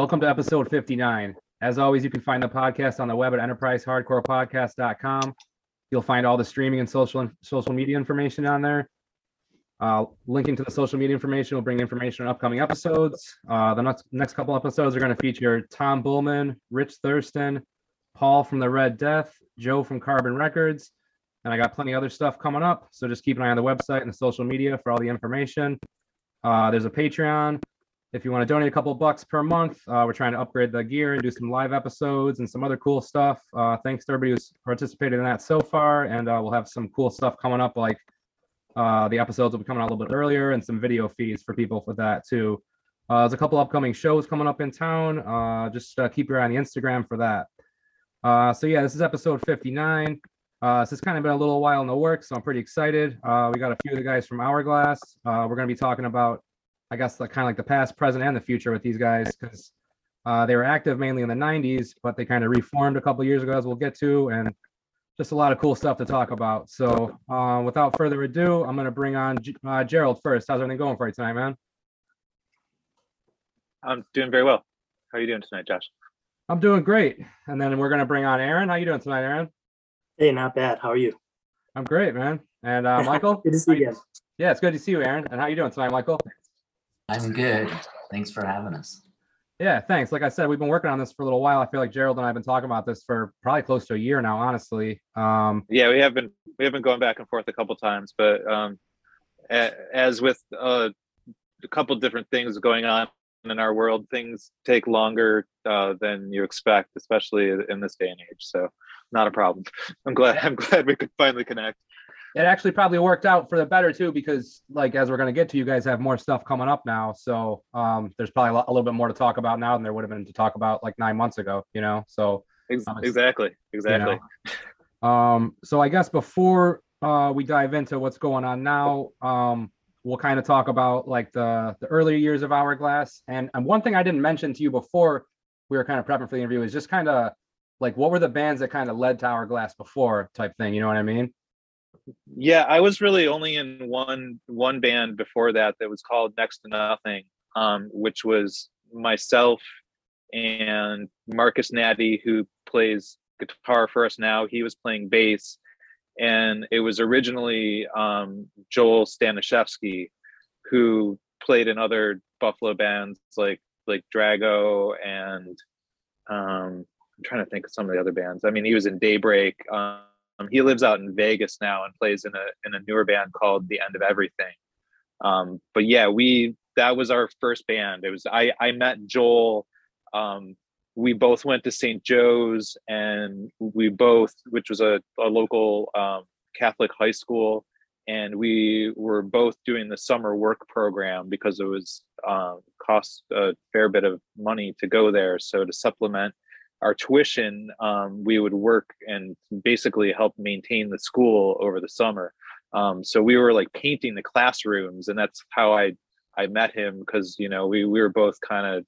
Welcome to episode 59. As always, you can find the podcast on the web at enterprisehardcorepodcast.com. You'll find all the streaming and social and social media information on there. Uh, linking to the social media information will bring information on upcoming episodes. Uh, the next next couple episodes are going to feature Tom Bullman, Rich Thurston, Paul from the Red Death, Joe from Carbon Records, and I got plenty other stuff coming up. So just keep an eye on the website and the social media for all the information. Uh, there's a Patreon. If you want to donate a couple bucks per month, uh, we're trying to upgrade the gear and do some live episodes and some other cool stuff. Uh, thanks to everybody who's participated in that so far, and uh, we'll have some cool stuff coming up. Like uh, the episodes will be coming out a little bit earlier, and some video feeds for people for that too. Uh, there's a couple upcoming shows coming up in town. Uh, just keep your eye on the Instagram for that. so yeah, this is episode 59. Uh, this has kind of been a little while in the works, so I'm pretty excited. We got a few of the guys from Hourglass. We're going to be talking about I guess like kind of like the past, present, and the future with these guys because uh, they were active mainly in the 90s, but they kind of reformed a couple years ago, as we'll get to, and just a lot of cool stuff to talk about. So, uh, without further ado, I'm going to bring on uh, Gerald first. How's everything going for you tonight, man? I'm doing very well. How are you doing tonight, Josh? I'm doing great. And then we're going to bring on Aaron. How are you doing tonight, Aaron? Hey, not bad. How are you? I'm great, man. And uh, Michael? good to see you again. Yeah, it's good to see you, Aaron. And how you doing tonight, Michael? I'm good. Thanks for having us. Yeah, thanks. Like I said, we've been working on this for a little while. I feel like Gerald and I have been talking about this for probably close to a year now, honestly. Um, yeah, we have been we have been going back and forth a couple times, but um, as with uh, a couple different things going on in our world, things take longer uh, than you expect, especially in this day and age. So, not a problem. I'm glad I'm glad we could finally connect it actually probably worked out for the better too because like as we're going to get to you guys have more stuff coming up now. So um there's probably a, lot, a, little bit more to talk about now than there would have been to talk about like nine months ago you know? So um, exactly exactly. you know. um so i guess before uh we dive into what's going on now um we'll kind of talk about like the the earlier years of hourglass. And and one thing i didn't mention to you before we were kind of prepping for the interview is just kind of like what were the bands that kind of led to hourglass before type thing you know what i mean yeah i was really only in one one band before that that was called next to nothing um, which was myself and marcus natty who plays guitar for us now. He was playing bass and it was originally um, joel staniszewski who played in other buffalo bands like like drago and um, i'm trying to think of some of the other bands. I mean he was in daybreak um, he lives out in Vegas now and plays in a in a newer band called The End of Everything. Um, but yeah, we that was our first band. It was I I met Joel. Um, we both went to St. Joe's, and we both, which was a, a local um, Catholic high school, and we were both doing the summer work program because it was uh, cost a fair bit of money to go there. So to supplement our tuition, um, we would work and basically help maintain the school over the summer. Um, so we were like painting the classrooms, and that's how I I met him because you know we we were both kind of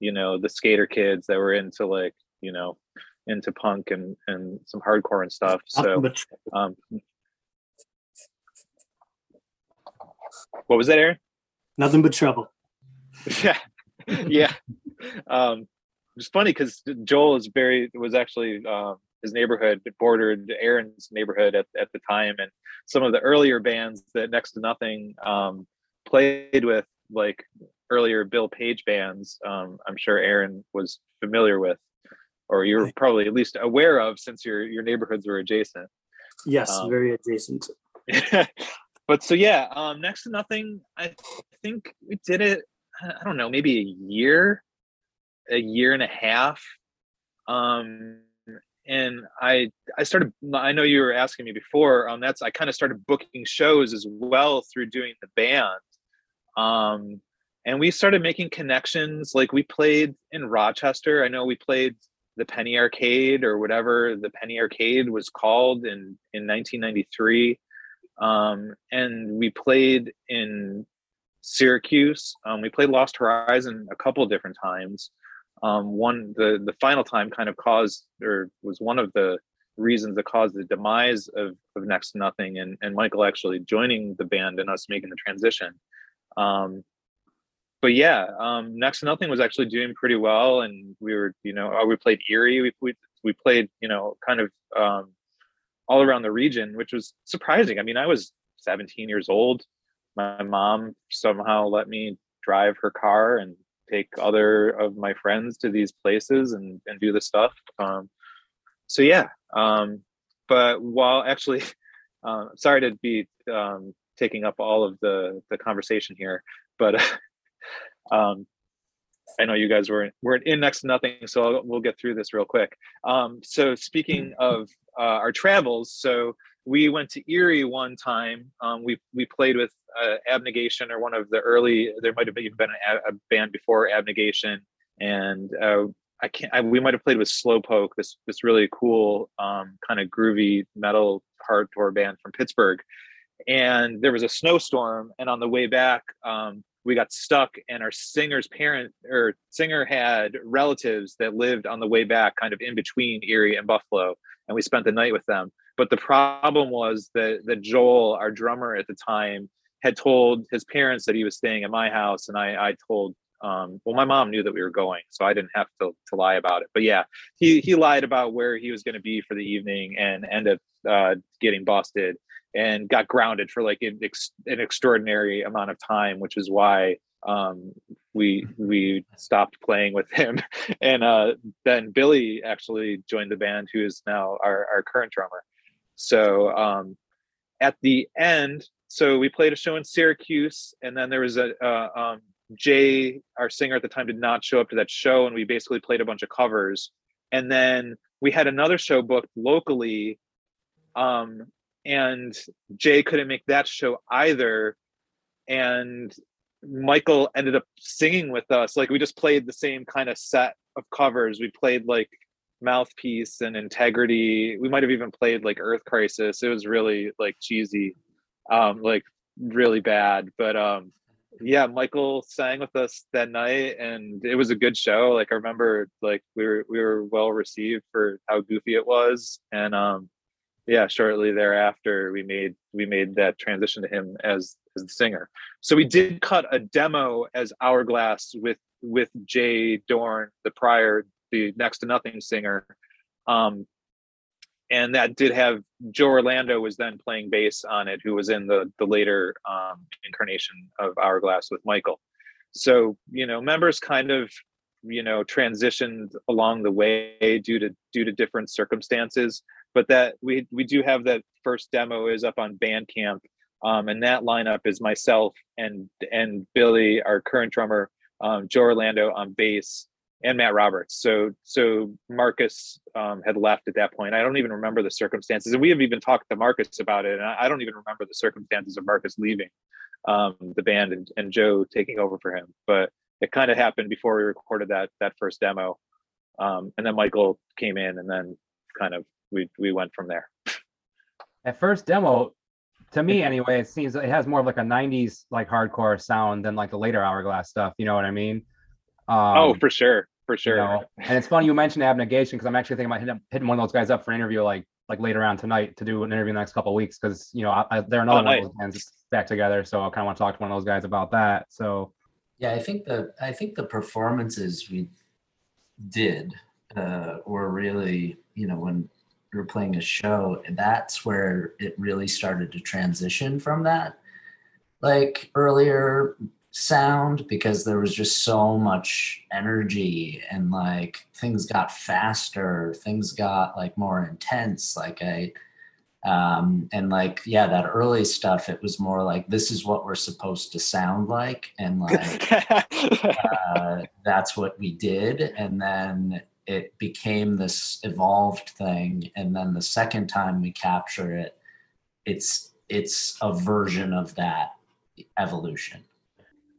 you know the skater kids that were into like you know into punk and and some hardcore and stuff. So um, what was that, Aaron? Nothing but trouble. yeah, yeah. Um, it's funny because Joel is very was actually um, his neighborhood bordered Aaron's neighborhood at, at the time, and some of the earlier bands that Next to Nothing um, played with, like earlier Bill Page bands, um, I'm sure Aaron was familiar with, or you're probably at least aware of since your your neighborhoods were adjacent. Yes, um, very adjacent. but so yeah, um, Next to Nothing, I think we did it. I don't know, maybe a year a year and a half. Um, and I I started I know you were asking me before um, that's I kind of started booking shows as well through doing the band. Um, and we started making connections like we played in Rochester. I know we played the Penny Arcade or whatever the Penny Arcade was called in in 1993. Um, and we played in Syracuse. Um, we played Lost Horizon a couple different times um, one the the final time kind of caused or was one of the reasons that caused the demise of, of next to nothing and, and michael actually joining the band and us making the transition um, but yeah, um, next to nothing was actually doing pretty well, and we were, you know, uh, we played Erie, we we, we played, you know, kind of um, all around the region, which was surprising. I mean, I was 17 years old. My mom somehow let me drive her car and take other of my friends to these places and, and do the stuff. Um, so yeah, um, but while actually, uh, sorry to be um, taking up all of the the conversation here, but um, I know you guys were we're in next to nothing, so I'll, we'll get through this real quick. Um, so speaking of uh, our travels, so we went to Erie one time. Um, we we played with uh, Abnegation or one of the early. There might have even been a, a band before Abnegation, and uh, I can't. I, we might have played with Slowpoke, this this really cool um, kind of groovy metal hardcore band from Pittsburgh. And there was a snowstorm, and on the way back, um, we got stuck and our singer's parent or singer had relatives that lived on the way back kind of in between erie and buffalo and we spent the night with them but the problem was that that joel our drummer at the time had told his parents that he was staying at my house and i i told um, well my mom knew that we were going so i didn't have to, to lie about it but yeah he he lied about where he was going to be for the evening and ended up uh, getting busted and got grounded for like an, ex- an extraordinary amount of time, which is why um, we we stopped playing with him. And uh, then Billy actually joined the band, who is now our, our current drummer. So um, at the end, so we played a show in Syracuse, and then there was a uh, um, Jay, our singer at the time, did not show up to that show, and we basically played a bunch of covers. And then we had another show booked locally um, and Jay couldn't make that show either. And Michael ended up singing with us. Like we just played the same kind of set of covers. We played like Mouthpiece and Integrity. We might have even played like Earth Crisis. It was really like cheesy, um, like really bad. But um, yeah, Michael sang with us that night, and it was a good show. Like I remember, like we were we were well received for how goofy it was, and um, yeah shortly thereafter we made we made that transition to him as as the singer so we did cut a demo as hourglass with with jay dorn the prior the next to nothing singer. Um and that did have joe orlando was then playing bass on it who was in the the later um incarnation of hourglass with michael. So you know members kind of you know transitioned along the way due to due to different circumstances. But that we we do have that first demo is up on bandcamp. Um, and that lineup is myself and and billy our current drummer um, joe orlando on bass and matt roberts so so marcus um, had left at that point i don't even remember the circumstances and we have even talked to marcus about it and i don't even remember the circumstances of marcus leaving um, the band and, and joe taking over for him but it kind of happened before we recorded that that first demo um, and then michael came in and then kind of we we went from there. At first demo, to me anyway, it seems it has more of like a '90s like hardcore sound than like the later Hourglass stuff. You know what I mean? Oh, um, oh, for sure, for sure. You know? And it's funny you mentioned Abnegation because I'm actually thinking about hitting, hitting one of those guys up for an interview like like later on tonight to do an interview in the next couple weeks because you know I, I, they're another oh, nice. one of those bands back together. So I kind of want to talk to one of those guys about that. So yeah, I think the I think the performances we did uh, were really you know when we were playing a show, that's where it really started to transition from that like earlier sound because there was just so much energy and like things got faster, things got like more intense. Like I um and like yeah that early stuff it was more like this is what we're supposed to sound like and like uh, that's what we did and then it became this evolved thing and then the second time we capture it it's it's a version of that evolution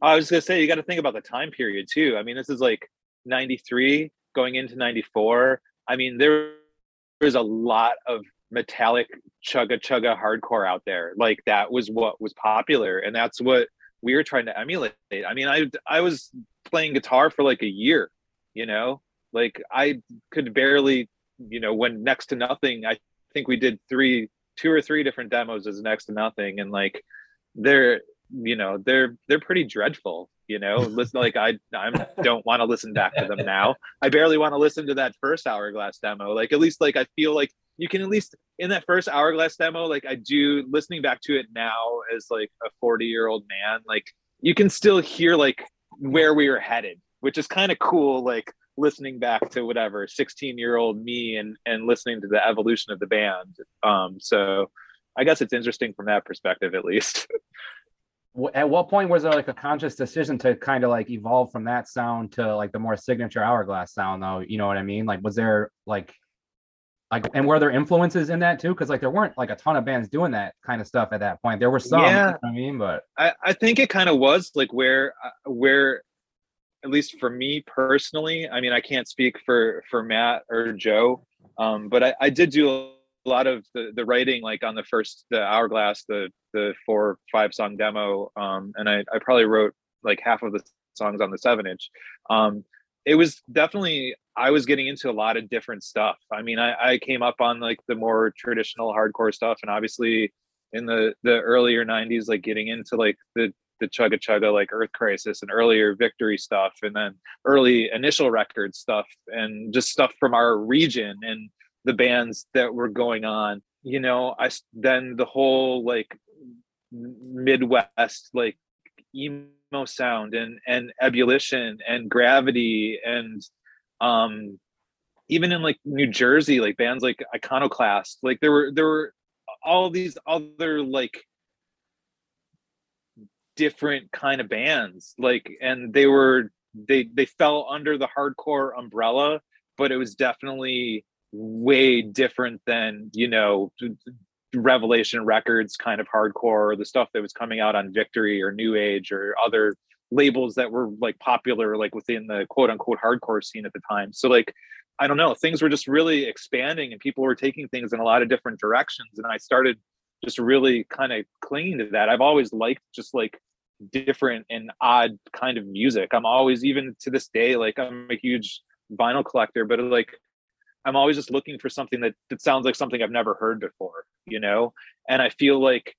i was to say you got to think about the time period too. I mean this is like 93 going into 94 i mean there was a lot of metallic chugga chugga hardcore out there. Like that was what was popular and that's what we were trying to emulate. I mean i i was playing guitar for like a year you know? Like I could barely, you know, when next to nothing, I think we did three, two or three different demos as next to nothing. And like they're, you know, they're they're pretty dreadful. you know? Listen like i i don't want to listen back to them now. I barely want to listen to that first hourglass demo. Like at least like i feel like you can at least in that first hourglass demo like i do listening back to it now as like a 40 year old man like you can still hear like where we were headed which is kind of cool like listening back to whatever 16 year old me and and listening to the evolution of the band. Um so i guess it's interesting from that perspective at least At what point was there like a conscious decision to kind of like evolve from that sound to like the more signature hourglass sound though? You know what I mean? Like was there like like and were there influences in that too? Because like there weren't like a ton of bands doing that kind of stuff at that point. There were some, you know Yeah. what I mean, but I, I think it kind of was like where uh, where at least for me personally i mean i can't speak for for matt or joe um but i, I did do a lot of the, the writing like on the first the hourglass the the four five song demo um and i i probably wrote like half of the songs on the seven inch. Um it was definitely i was getting into a lot of different stuff. I mean i i came up on like the more traditional hardcore stuff and obviously in the the earlier 90s like getting into like the the chugga chugga like earth crisis and earlier victory stuff and then early initial record stuff and just stuff from our region and the bands that were going on you know i then the whole like midwest like emo sound and and ebullition and gravity and um even in like new jersey like bands like iconoclast like there were there were all these other like different kind of bands like and they were they they fell under the hardcore umbrella but it was definitely way different than you know revelation records kind of hardcore or the stuff that was coming out on victory or new age or other labels that were like popular like within the quote unquote hardcore scene at the time. So like i don't know things were just really expanding and people were taking things in a lot of different directions and i started just really kind of clinging to that. I've always liked just like different and odd kind of music. I'm always even to this day like i'm a huge vinyl collector but like i'm always just looking for something that that sounds like something i've never heard before you know? And i feel like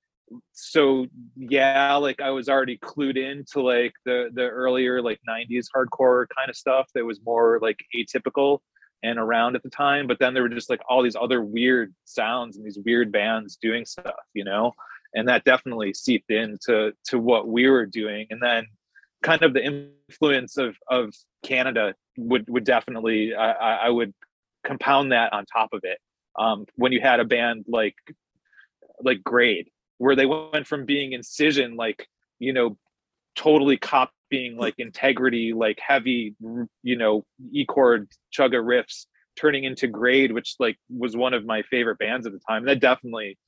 so yeah like i was already clued into like the the earlier like 90s hardcore kind of stuff that was more like atypical and around at the time but then there were just like all these other weird sounds and these weird bands doing stuff you know? And that definitely seeped into to what we were doing and then kind of the influence of of canada would would definitely I I would compound that on top of it um when you had a band like like grade where they went from being incision like you know totally copying like integrity like heavy you know e chord chugga riffs turning into grade which like was one of my favorite bands at the time. That definitely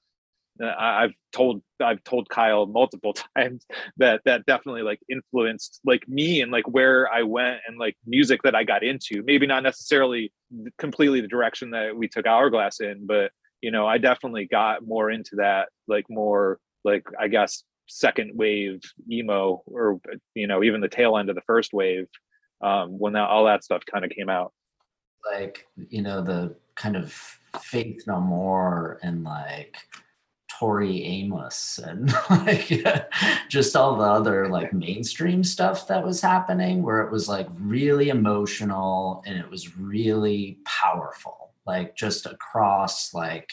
I've told I've told Kyle multiple times that that definitely like influenced like me and like where I went and like music that I got into. Maybe not necessarily completely the direction that we took Hourglass in, but you know, I definitely got more into that like more like I guess second wave emo or you know even the tail end of the first wave um, when that all that stuff kind of came out. like you know the kind of faith no more and like Tori Amos and like just all the other like mainstream stuff that was happening where it was like really emotional and it was really powerful like just across like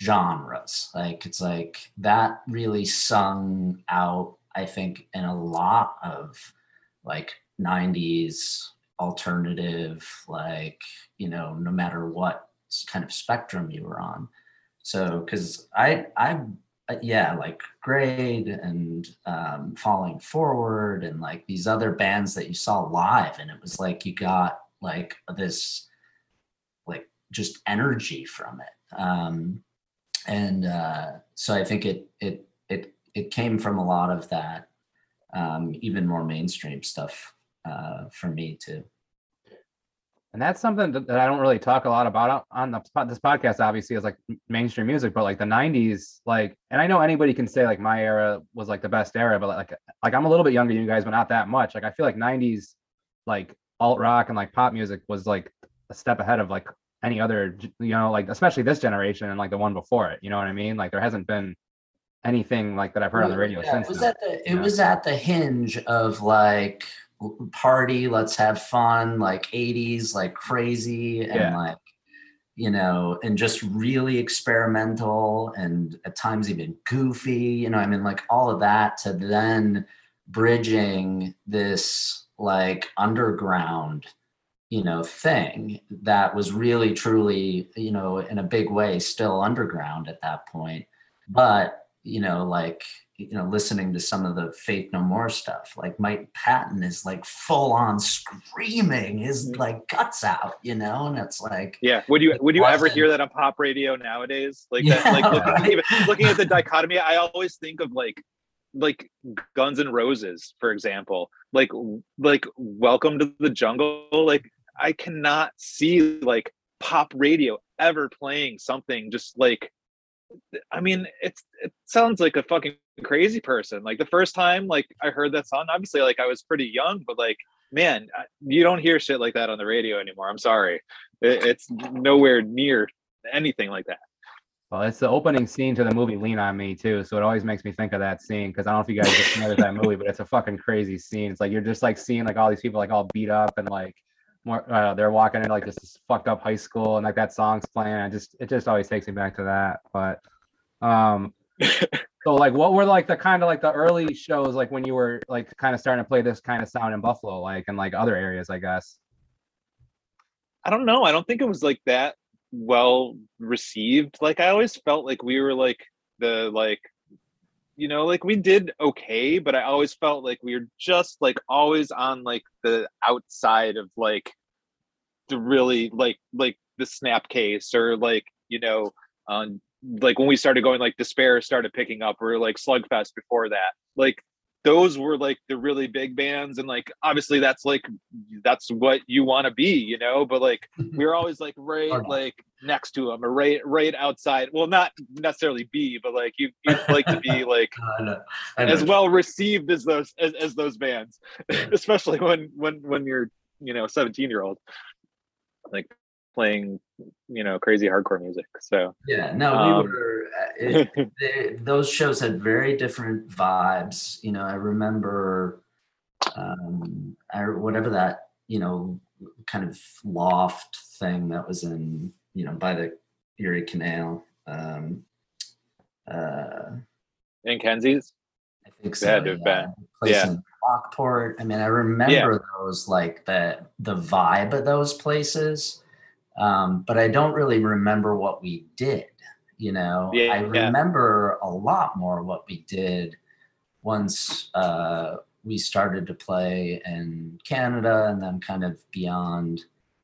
genres. Like it's like that really sung out I think in a lot of like 90s alternative like you know no matter what kind of spectrum you were on so because i i uh, yeah like grade and um falling forward and like these other bands that you saw live and it was like you got like this like just energy from it. Um and uh so i think it it it it came from a lot of that um even more mainstream stuff uh for me too and that's something that, I don't really talk a lot about on the this podcast. Obviously, is like mainstream music, but like the '90s, like, and I know anybody can say like my era was like the best era, but like, like I'm a little bit younger than you guys, but not that much. Like, I feel like '90s, like alt rock and like pop music was like a step ahead of like any other, you know, like especially this generation and like the one before it. You know what I mean? Like, there hasn't been anything like that I've heard on the radio Yeah, since. it was then. at the it was at the hinge of like party, let's have fun, like 80s, like crazy and Yeah. like you know, and just really experimental and at times even goofy, you know, I mean like all of that to then bridging this like underground you know thing that was really truly you know in a big way still underground at that point but you know like you know listening to some of the faith no more stuff like mike patton is like full on screaming his mm-hmm. like guts out you know and it's like Yeah. Would you would you ever wasn't- hear that on pop radio nowadays? Like Yeah. that like looking, even, looking at the dichotomy, I always think of like like Guns and Roses, for example. Like like Welcome to the Jungle. Like I cannot see like pop radio ever playing something just like I mean, it's it sounds like a fucking crazy person. Like the first time like I heard that song, obviously like I was pretty young, but like man, you don't hear shit like that on the radio anymore. I'm sorry. It, it's nowhere near anything like that. Well, it's the opening scene to the movie Lean on Me too, so it always makes me think of that scene because I don't know if you guys with that movie, but it's a fucking crazy scene. It's like you're just like seeing like all these people like all beat up and like more uh, they're walking in like this, fucked up high school and like that song's playing. I just it just always takes me back to that. But um so like what were like the kind of like the early shows like when you were like kind of starting to play this kind of sound in Buffalo, like and like other areas, I guess. I don't know. I don't think it was like that well received. Like I always felt like we were like the like you know like we did okay, but I always felt like we were just like always on like the outside of like the really like like the snapcase or like you know um like when we started going like despair started picking up or like slugfest before that. Like those were like the really big bands and like obviously that's like that's what you want to be you know but like mm-hmm. we were always like right like next to them or right right outside well not necessarily be but like you you'd like to be like I know, I know. as well received as those as, as those bands especially when when when you're you know 17 year old like playing you know crazy hardcore music so yeah no um, we were uh, it, they, those shows had very different vibes. You know, I remember um, I, whatever that you know kind of loft thing that was in you know by the Erie Canal. Um, uh, in Kenzie's I think so. yeah. been. Place Yeah. in Lockport. I mean, I remember those like the the vibe of those places, um, but I don't really remember what we did. You know, Yeah, I yeah. remember a lot more what we did once uh, we started to play in Canada and then kind of beyond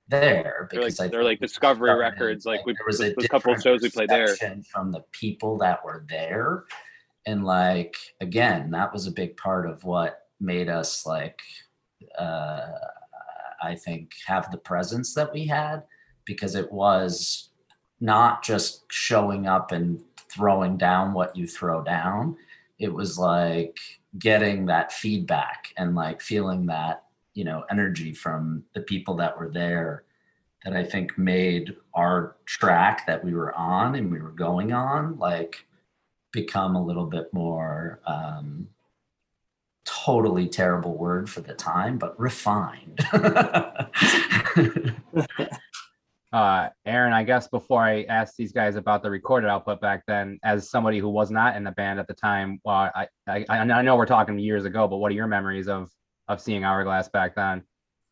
there. they're like Because they're like discovery records like we there was a, a couple of shows we played there from the people that were there and like again that was a big part of what made us like uh i think have the presence that we had because it was not just showing up and throwing down what you throw down. It was like getting that feedback and like feeling that you know energy from the people that were there that i think made our track that we were on and we were going on like become a little bit more um totally terrible word for the time but refined uh Aaron, I guess before I ask these guys about the recorded output back then, as somebody who was not in the band at the time, well, I I, I know we're talking years ago, but what are your memories of of seeing Hourglass back then?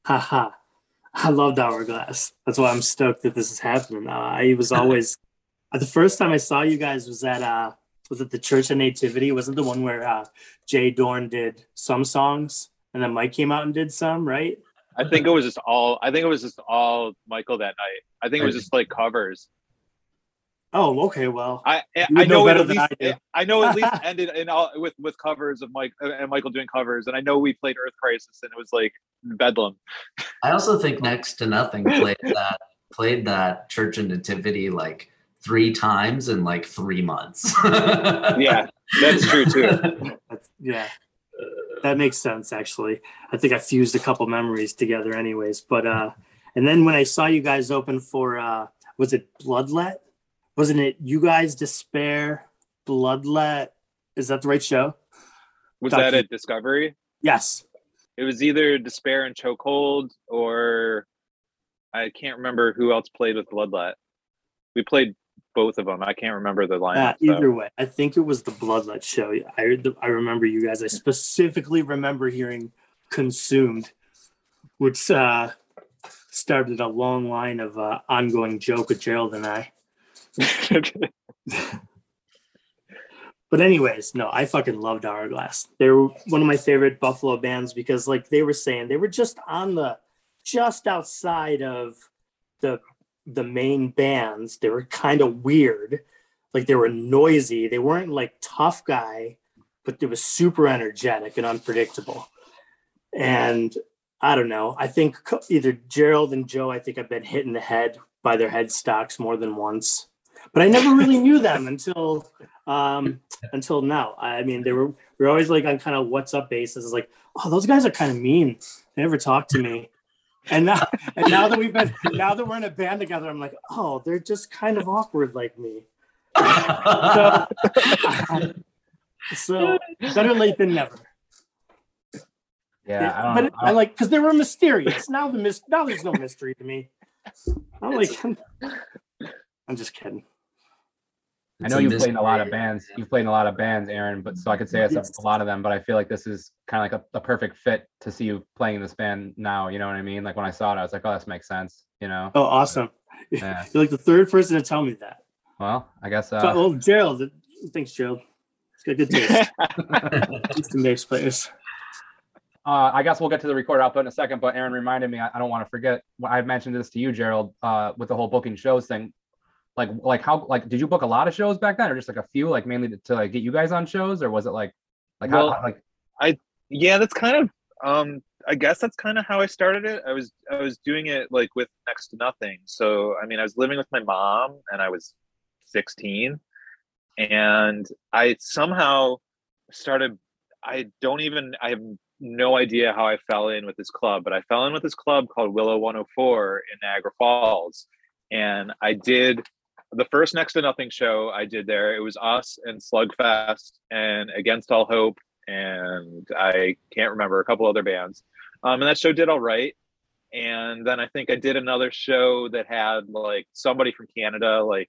Haha. I loved Hourglass. That's why I'm stoked that this is happening now. I was always uh, the first time I saw you guys was at uh was it the Church of Nativity? Was it the one where uh Jay Dorn did some songs and then Mike came out and did some, right? I think it was just all I think it was just all Michael that night. I think it was just like covers. Oh, okay, well. I I, I know, at than least I. I know at least ended in all with with covers of Mike uh, and Michael doing covers and I know we played Earth Crisis and it was like bedlam. I also think next to nothing played that played that church and nativity like three times in like three months. Yeah that's true too. That's, yeah, that makes sense. Actually, I think I fused a couple memories together, anyways. But uh, and then when I saw you guys open for uh, was it Bloodlet? Wasn't it you guys Despair, Bloodlet, Is that the right show? Was Docu- that at Discovery? Yes. It was either Despair and Chokehold or I can't remember who else played with Bloodlet. We played both of them. I can't remember the Uh, lineup. so. either way, I think it was the Bloodlet show. I I remember you guys. I specifically remember hearing "Consumed," which uh, started a long line of uh, ongoing joke with Gerald and I. But anyways, no, I fucking loved Hourglass. They were one of my favorite Buffalo bands because, like they were saying, they were just on the just outside of the the main bands. They were kind of weird, like they were noisy. They weren't like tough guy, but they was super energetic and unpredictable. And I don't know. I think either Gerald and Joe. I think I've been hit in the head by their headstocks more than once, but I never really knew them until um until now. I mean, they were we were always like on kind of what's up basis. It's like, oh, those guys are kind of mean. They never talk to me. And now, and now that we've been, now that we're in a band together, I'm like, oh, they're just kind of awkward like me. So, so better late than never. Yeah, I but I like because they were mysterious. Now the mis- now there's no mystery to me. I'm like, I'm just kidding. I know you've played in a lot of bands. You've played in a lot of bands, Aaron, but so I could say it's a, lot of them. But I feel like this is kind of like a, a perfect fit to see you playing in this band now. You know what I mean? Like when I saw it, I was like, oh, this makes sense. You know? Oh, awesome! Yeah. You're like the third person to tell me that. Well, I guess. So, Uh, well, Gerald, thanks, Gerald. It's got good taste. It's the bass players. uh, I guess we'll get to the record output in a second. But Aaron reminded me. I, I don't want to forget. I mentioned this to you, Gerald, uh, with the whole booking shows thing. Like, like how, like, did you book a lot of shows back then, or just like a few, like mainly to, to like get you guys on shows, or was it like, like how, Well, how- like, yeah, that's kind of um I guess that's kind of how I started it. I was I was doing it like with next to nothing. So I mean, I was living with my mom and I was 16 and I somehow started I don't even I have no idea how I fell in with this club, but I fell in with this club called Willow 104 in Niagara Falls. And I did the first next to nothing show I did there. It was us and Slugfest and Against All Hope and I can't remember a couple other bands. Um, and that show did all right. And then I think I did another show that had like somebody from Canada, like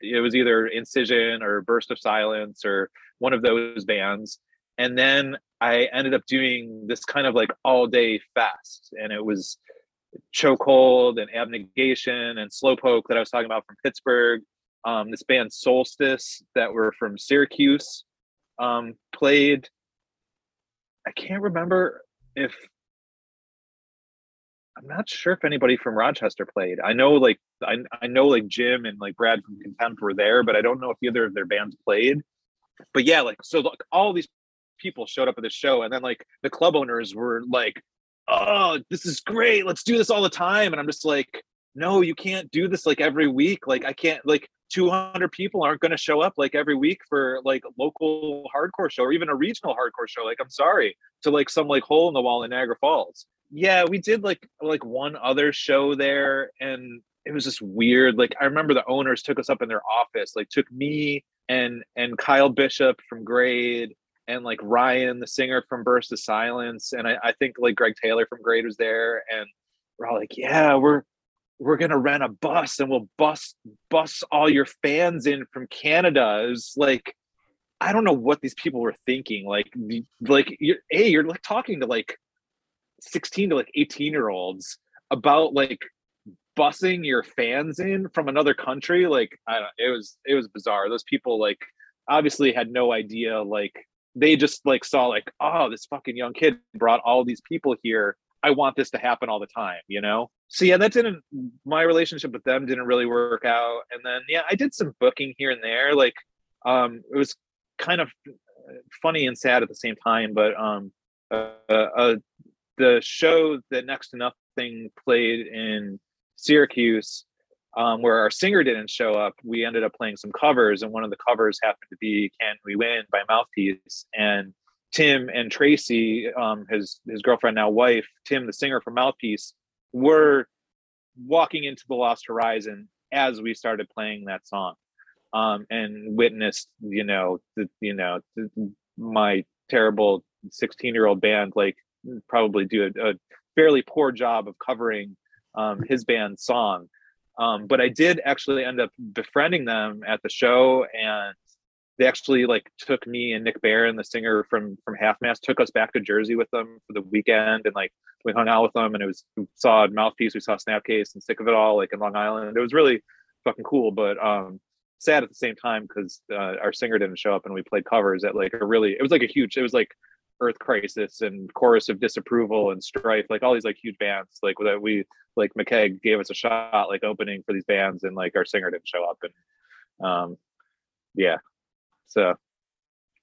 it was either Incision or Burst of Silence or one of those bands. And then I ended up doing this kind of like all day fest, and it was Chokehold and Abnegation and Slowpoke that I was talking about from Pittsburgh. Um, this band Solstice that were from Syracuse um, played. I can't remember if I'm not sure if anybody from Rochester played. I know like I, I know like Jim and like Brad from Contempt were there, but I don't know if either of their bands played. But yeah, like so like all these people showed up at the show and then like the club owners were like, Oh, this is great. Let's do this all the time. And I'm just like, no, you can't do this like every week. Like I can't like 200 people aren't going to show up like every week for like local hardcore show or even a regional hardcore show. Like I'm sorry to like some like hole in the wall in Niagara Falls. Yeah, we did like like one other show there and it was just weird. Like I remember the owners took us up in their office, like took me and and Kyle Bishop from Grade and like Ryan, the singer from Burst of Silence, and I, I think like Greg Taylor from Grade was there, and we're all like, yeah, we're we're gonna rent a bus and we'll bus bus all your fans in from Canada. It's like I don't know what these people were thinking. Like like you're a you're like talking to like 16 to like 18 year olds about like busing your fans in from another country. Like I don't it was it was bizarre. Those people like obviously had no idea like they just like saw like oh this fucking young kid brought all these people here. I want this to happen all the time you know? So yeah that didn't my relationship with them didn't really work out. And then yeah i did some booking here and there like um it was kind of funny and sad at the same time but um uh, uh the show that next to nothing played in syracuse um, where our singer didn't show up, we ended up playing some covers, and one of the covers happened to be "Can We Win" by Mouthpiece. And Tim and Tracy, um, his his girlfriend now wife, Tim, the singer from Mouthpiece, were walking into the Lost Horizon as we started playing that song. um, and witnessed, you know, the, you know, the, my terrible 16 year old band, like probably do a, a fairly poor job of covering um, his band's song. Um, but I did actually end up befriending them at the show, and they actually like took me and Nick Bear and the singer from from Half Mast, took us back to Jersey with them for the weekend, and like we hung out with them, and it was we saw Mouthpiece, we saw Snapcase, and Sick of It All, like in Long Island. It was really fucking cool, but um, sad at the same time because uh, our singer didn't show up, and we played covers at like a really, it was like a huge, it was like Earth Crisis and Chorus of Disapproval and Strife, like all these like huge bands, like that we like McKeag gave us a shot, like opening for these bands, and like our singer didn't show up, and um, yeah, so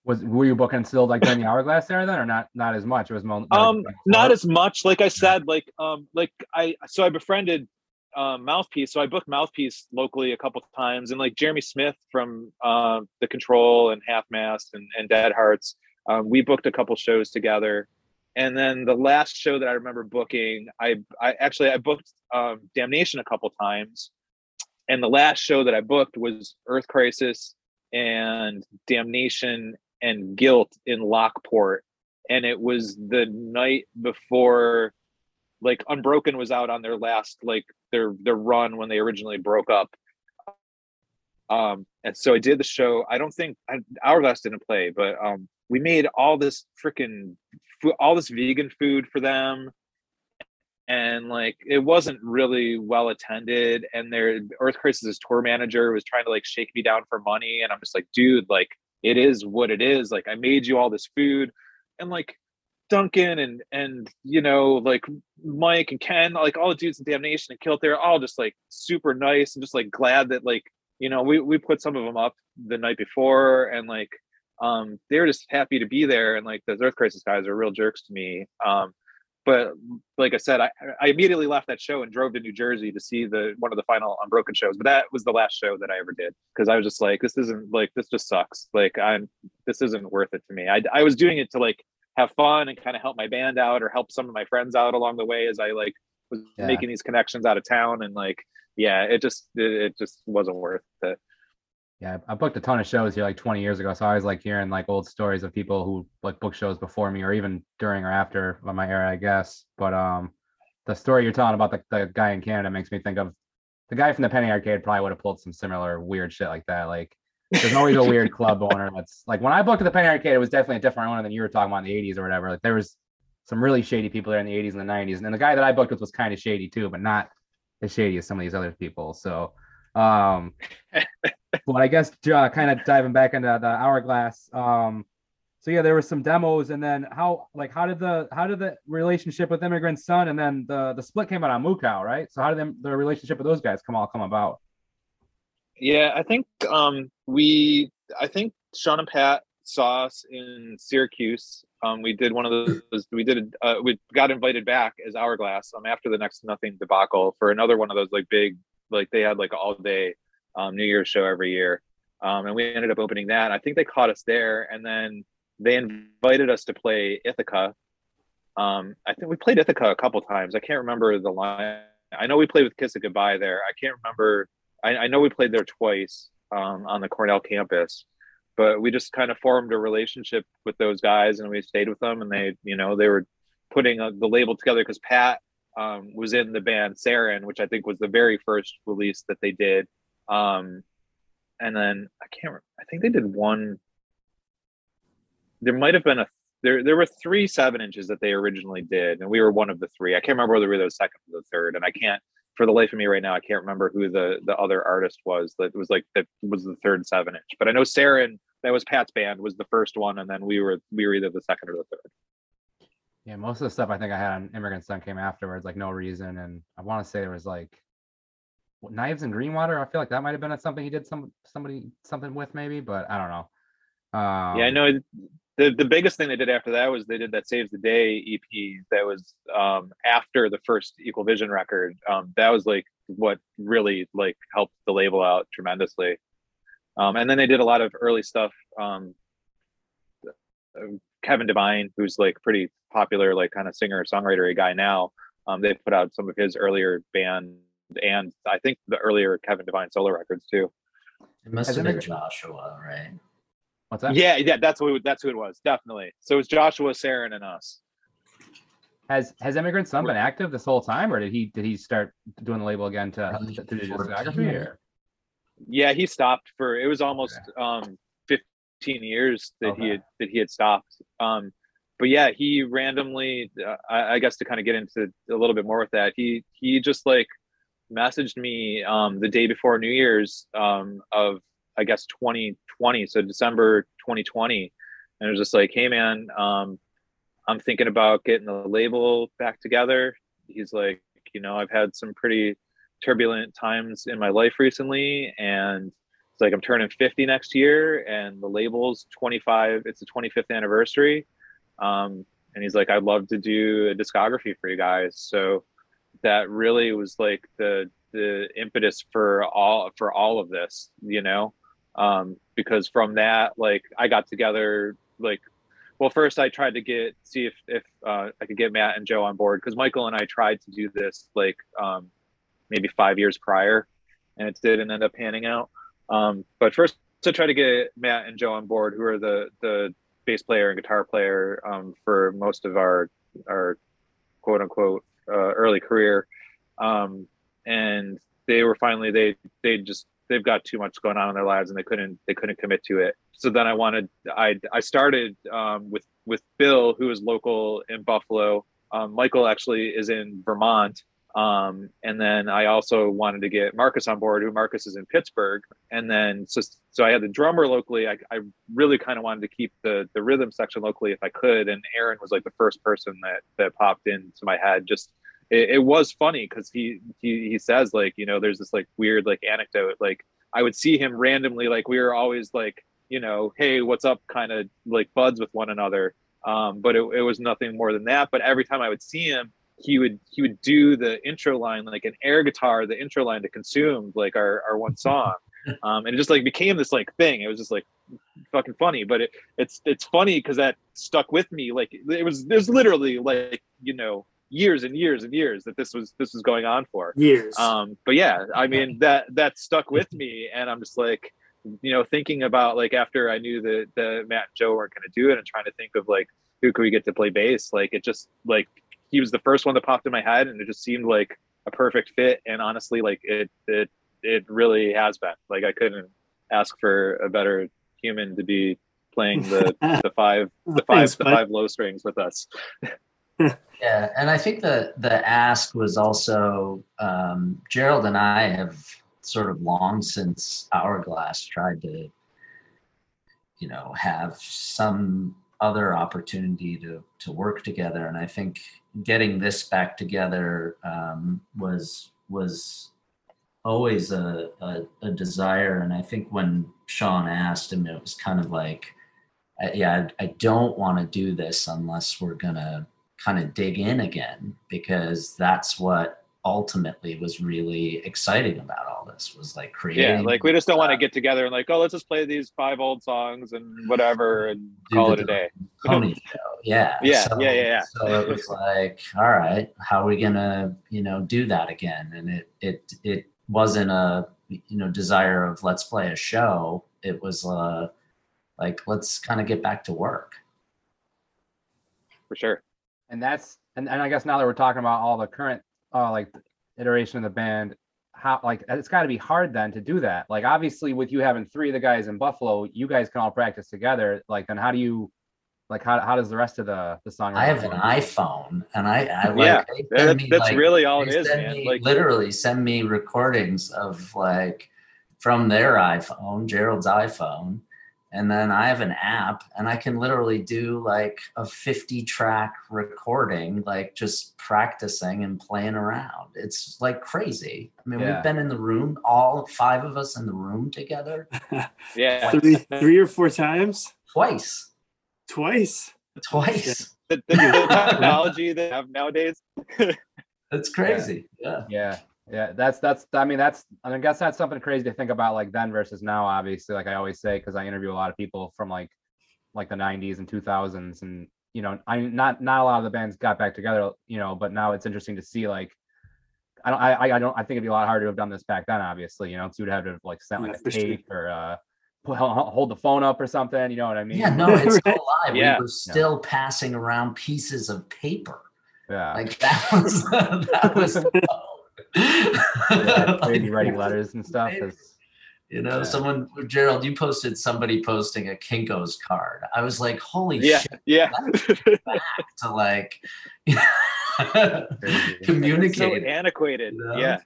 Was were you booking still like during the hourglass there then, or not? Not as much. It was um like, not as much like i said like um like i so i befriended um mouthpiece so i booked mouthpiece locally a couple times and like jeremy smith from uh, the control and half mast and, and dead hearts um, we booked a couple shows together. And then the last show that i remember booking i i actually i booked um, damnation a couple times. And the last show that i booked was earth crisis and damnation and guilt in lockport. And it was the night before like unbroken was out on their last like their their run when they originally broke up um and so i did the show. I don't think I, hourglass didn't play but um we made all this freaking all this vegan food for them. And like it wasn't really well attended. And their earth crisis tour manager was trying to like shake me down for money. And i'm just like dude like it is what it is. Like i made you all this food. And like duncan and and you know like mike and ken like all the dudes in damnation and guilt they're all just like super nice and just like glad that like you know we, we put some of them up the night before and like um they're just happy to be there and like those earth crisis guys are real jerks to me um but like I said, I, I immediately left that show and drove to New Jersey to see the one of the final Unbroken shows. But that was the last show that I ever did because I was just like, this isn't like this just sucks. Like I'm this isn't worth it to me. I I was doing it to like have fun and kind of help my band out or help some of my friends out along the way as I like was Yeah. making these connections out of town and like yeah, it just it, it just wasn't worth it. Yeah, I booked a ton of shows here like 20 years ago. So I was like hearing like old stories of people who like book shows before me or even during or after my era, I guess. But um the story you're telling about the, the guy in Canada makes me think of the guy from the Penny Arcade probably would have pulled some similar weird shit like that. Like there's always a weird club owner that's like when I booked at the Penny Arcade, it was definitely a different owner than you were talking about in the 80s or whatever. Like there was some really shady people there in the 80s and the 90s. And then the guy that I booked with was kind of shady too, but not as shady as some of these other people. So um but I guess uh, kind of diving back into the hourglass. Um, so yeah, there were some demos, and then how like how did the how did the relationship with Immigrant Sun, and then the the split came out on Mukau, right? So how did them, the relationship with those guys come all come about? Yeah, I think um, we, I think Sean and Pat saw us in Syracuse. Um, we did one of those. We did. Uh, we got invited back as Hourglass um, after the next nothing debacle for another one of those like big, like they had like all day um, New Year's show every year, um, and we ended up opening that. I think they caught us there, and then they invited us to play Ithaca. Um, I think we played Ithaca a couple times. I can't remember the line. I know we played with Kiss It Goodbye there. I can't remember. I, I know we played there twice um, on the Cornell campus, but we just kind of formed a relationship with those guys, and we stayed with them. And they, you know, they were putting uh the label together because Pat um, was in the band Saren, which I think was the very first release that they did. Um, and then I can't. re- I think they did one. There might have been a. There, there were three seven inches that they originally did, and we were one of the three. I can't remember whether we were the second or the third, and I can't for the life of me right now. I can't remember who the the other artist was that was like that was the third seven inch. But I know Saren, that was Pat's band, was the first one, and then we were we were either the second or the third. Yeah, most of the stuff I think I had on Immigrant Sun came afterwards, like no reason, and I want to say there was like what, Knives and Greenwater. I feel like that might have been something he did some somebody something with maybe, but I don't know. Um, yeah, I know. The the biggest thing they did after that was they did that Saves the Day EP that was um, after the first Equal Vision record. Um, that was like what really like helped the label out tremendously. Um, and then they did a lot of early stuff. Um, Kevin Devine, who's like pretty popular, like kind of singer songwriter guy now. Um, they put out some of his earlier band and I think the earlier Kevin Devine solo records too. It must Has have been Joshua, right? What's that? Yeah, yeah, that's who that's who it was, definitely. So it was Joshua, Saren, and us. Has has Immigrant Sun been active this whole time, or did he did he start doing the label again to Probably to, to do discography? Or? Yeah, he stopped for it was almost um 15 years that he had that he had stopped. Um but yeah, he randomly uh, I, I guess to kind of get into a little bit more with that, he he just like messaged me um the day before New Year's um of I guess 2020, so December 2020. And it was just like, hey man, um I'm thinking about getting the label back together. He's like, you know, I've had some pretty turbulent times in my life recently and it's like i'm turning 50 next year and the label's 25 it's the 25th anniversary. Um, and he's like i'd love to do a discography for you guys. So that really was like the the impetus for all for all of this you know? Um, because from that like i got together like well first i tried to get see if if uh, i could get matt and joe on board because michael and i tried to do this like um, maybe five years prior, and it didn't end up panning out. Um, but first, to try to get Matt and Joe on board, who are the the bass player and guitar player um, for most of our our quote unquote uh, early career, um, and they were finally they they just they've got too much going on in their lives and they couldn't they couldn't commit to it. So then I wanted I I started um, with with Bill, who is local in Buffalo. Um, Michael actually is in Vermont. Um, and then I also wanted to get Marcus on board, who Marcus is in Pittsburgh. And then so so I had the drummer locally. I, I really kind of wanted to keep the the rhythm section locally if I could. And Aaron was like the first person that that popped into my head. Just it, it was funny because he he he says like you know there's this like weird like anecdote like I would see him randomly like we were always like you know hey what's up kind of like buds with one another. Um, but it, it was nothing more than that. But every time I would see him, he would he would do the intro line like an air guitar the intro line to consumed like our, our one song. Um and it just like became this like thing. It was just like fucking funny. But it it's it's funny because that stuck with me like it was there's literally like you know years and years and years that this was this was going on for. Years. um but yeah i mean that that stuck with me and i'm just like you know thinking about like after i knew that the matt and joe weren't going to do it and trying to think of like who could we get to play bass like it just like he was the first one that popped in my head and it just seemed like a perfect fit and honestly like it it it really has been like i couldn't ask for a better human to be playing the the five the five Thanks, the bud. five low strings with us Yeah, and I think the the ask was also um, Gerald and I have sort of long since Hourglass tried to, you know, have some other opportunity to to work together, and I think getting this back together um, was was always a, a a desire, and I think when Sean asked him, it was kind of like, yeah, I, I don't want to do this unless we're gonna kind of dig in again because that's what ultimately was really exciting about all this was like creating yeah like we just don't want to get together and like oh let's just play these five old songs and whatever and call it a day. Pony show yeah Yeah, so, yeah, yeah, yeah. so it was like all right how are we gonna you know do that again? And it it it wasn't a you know desire of let's play a show. It was uh like let's kind of get back to work. For sure. And that's and, and I guess now that we're talking about all the current uh like iteration of the band, how like it's got to be hard then to do that. Like obviously with you having three of the guys in Buffalo, you guys can all practice together. Like then how do you like how how does the rest of the the song? i have an iphone and i i like Yeah, That- me, that's like, really all it they is send man me- like literally send me recordings of like from their iphone gerald's iphone and then i have an app and i can literally do like a 50 track recording like just practicing and playing around. It's like crazy. I mean Yeah. we've been in the room all five of us in the room together. Yeah. Three, three or four times, twice. Twice. twice. The, the, the technology they have nowadays. It's crazy. Yeah Yeah. Yeah, that's that's I mean that's I guess that's something crazy to think about like then versus now obviously like I always say because I interview a lot of people from like like the 90s and 2000s and you know I not not a lot of the bands got back together you know but now it's interesting to see like I don't, I, I don't, I think it'd be a lot harder to have done this back then, obviously, you know, so you'd have to like send like Yeah, a for sure. tape or, uh, hold the phone up or something, you know what I mean? Yeah, no, it's still alive. Yeah. We were still passing around pieces of paper. Yeah. Like that was that was Yeah, crazy Like, writing letters and stuff. Maybe. 'cause- You know, Yeah. someone Gerald, you posted somebody posting a Kinko's card. I was like, holy Yeah, shit, yeah. to like Crazy. so communicate. antiquated. you know? Yeah.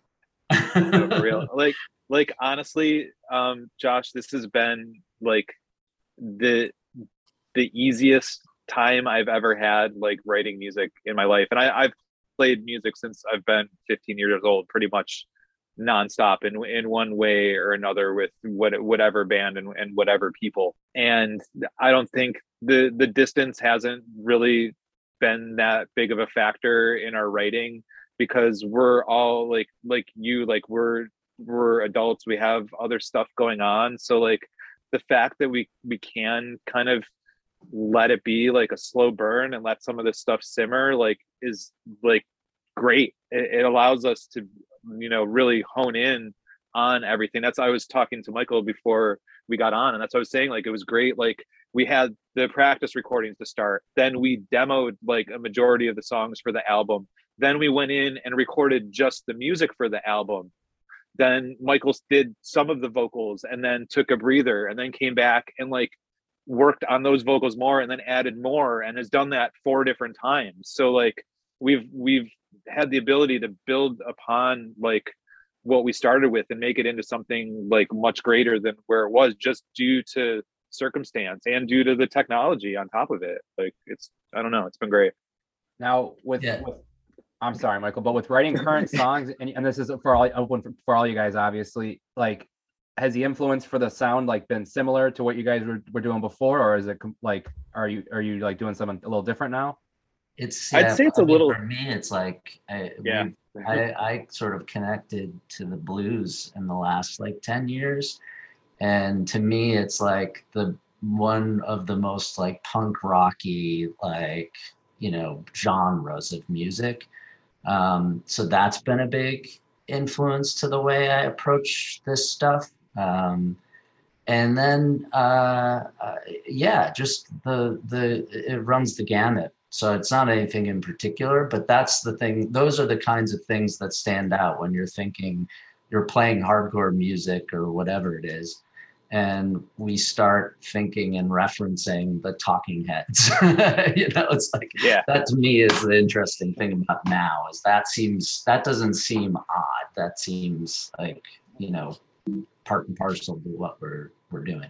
No, for real. Like, like honestly, um, Josh, this has been like the the easiest time I've ever had like writing music in my life. And I, I've played music since I've been 15 years old, pretty much nonstop in in one way or another with what whatever band and, and whatever people. And I don't think the the distance hasn't really been that big of a factor in our writing because we're all like like you like we're we're adults we have other stuff going on so like the fact that we we can kind of let it be like a slow burn and let some of this stuff simmer like is like great. It, it allows us to you know really hone in on everything. That's i was talking to michael before we got on and that's what i was saying like it was great like we had the practice recordings to start then we demoed like a majority of the songs for the album then we went in and recorded just the music for the album. Then michael did some of the vocals and then took a breather and then came back and like worked on those vocals more and then added more and has done that four different times. So like we've we've had the ability to build upon like what we started with and make it into something like much greater than where it was just due to circumstance and due to the technology on top of it. Like it's i don't know it's been great. Now with, Yeah. with I'm sorry, Michael, but with writing current songs, and, and this is for all open for, for all you guys, obviously, like has the influence for the sound like been similar to what you guys were, were doing before, or is it like are you are you like doing something a little different now? It's I'd say it's I a mean, little- for me it's like I, Yeah. I, I sort of connected to the blues in the last like 10 years and to me it's like the one of the most like punk rocky like you know genres of music um, so that's been a big influence to the way i approach this stuff um, and then uh, uh, yeah just the the it runs the gamut. So it's not anything in particular but that's the thing those are the kinds of things that stand out when you're thinking you're playing hardcore music or whatever it is and we start thinking and referencing the talking heads. You know it's like yeah. that to me is the interesting thing about now is that seems that doesn't seem odd. That seems like you know part and parcel to what we're we're doing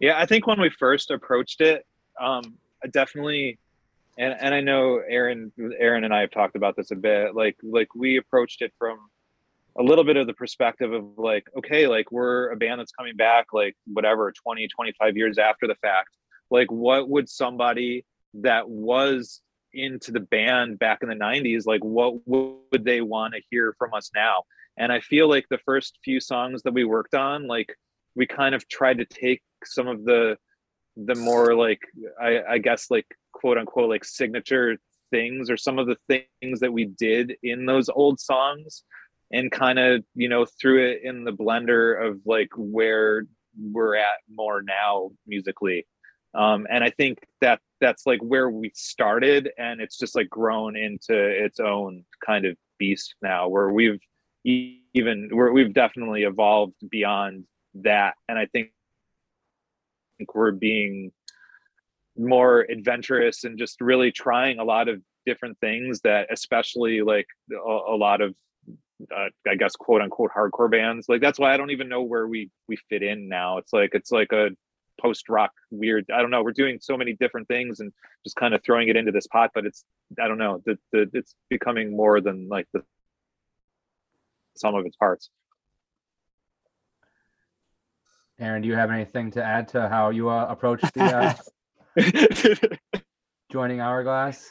Yeah, I think when we first approached it, um, I definitely, and and I know Aaron, Aaron and I have talked about this a bit. Like like we approached it from a little bit of the perspective of like, okay, like we're a band that's coming back, like whatever, 20, 25 years after the fact. Like, what would somebody that was into the band back in the 90s, like what would they want to hear from us now? And I feel like the first few songs that we worked on, like we kind of tried to take some of the the more like I, I guess like quote unquote like signature things or some of the things that we did in those old songs and kind of you know threw it in the blender of like where we're at more now musically. Um and i think that that's like where we started and it's just like grown into its own kind of beast now where we've even where we've definitely evolved beyond that. And i think we're being more adventurous and just really trying a lot of different things that especially like a, a lot of uh, i guess quote unquote hardcore bands. Like that's why i don't even know where we we fit in now. It's like it's like a post rock weird i don't know we're doing so many different things and just kind of throwing it into this pot but it's i don't know the, it's becoming more than like the sum of its parts Aaron, do you have anything to add to how you uh, approach the uh, joining Hourglass?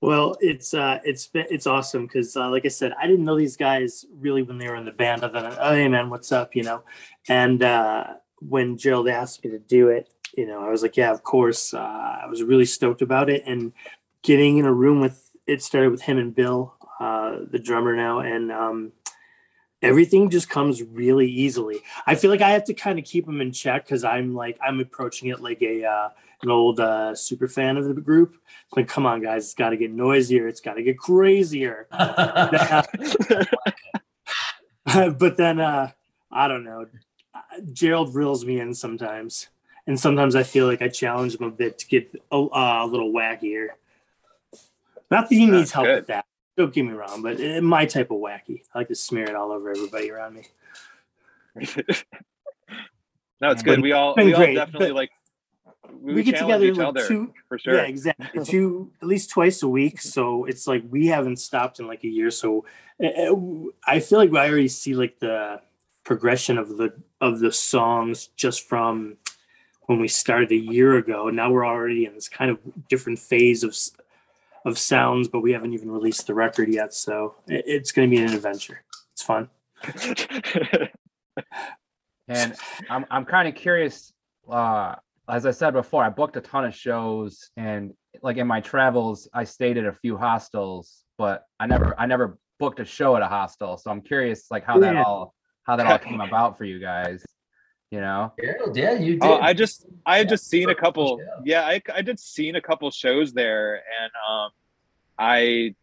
Well, it's uh, it's been it's awesome because, uh, like I said, I didn't know these guys really when they were in the band. Other than, oh hey man, what's up, you know? And uh, when Gerald asked me to do it, you know, I was like, yeah, of course. Uh, I was really stoked about it, and getting in a room with it started with him and Bill. uh, the drummer now, and um, everything just comes really easily. I feel like I have to kind of keep him in check because I'm like I'm approaching it like a uh, an old uh, super fan of the group. It's like, come on, guys, it's got to get noisier. It's got to get crazier. but then uh, I don't know. Gerald reels me in sometimes, and sometimes I feel like I challenge him a bit to get a, uh, a little wackier. Not that he needs That's help good. with that. Don't get me wrong, but uh, my type of wacky. I like to smear it all over everybody around me. no, it's But good. We all been we all great, definitely but like we, we get together each like other two, for sure. Yeah, exactly. Two at least twice a week. So it's like we haven't stopped in like a year. So uh, I feel like I already see like the progression of the of the songs just from when we started a year ago. Now we're already in this kind of different phase of s- of sounds, but we haven't even released the record yet. So it- it's going to be an adventure. It's fun. And I'm I'm kind of curious. Uh, as I said before, I booked a ton of shows, and like in my travels, I stayed at a few hostels, but I never I never booked a show at a hostel. So I'm curious, like how that Yeah. all how that all came about for you guys. You know, Gerald, yeah, you did. Oh, I just I had Yeah, just seen a couple. for Yeah, I I did seen a couple shows there, and um, I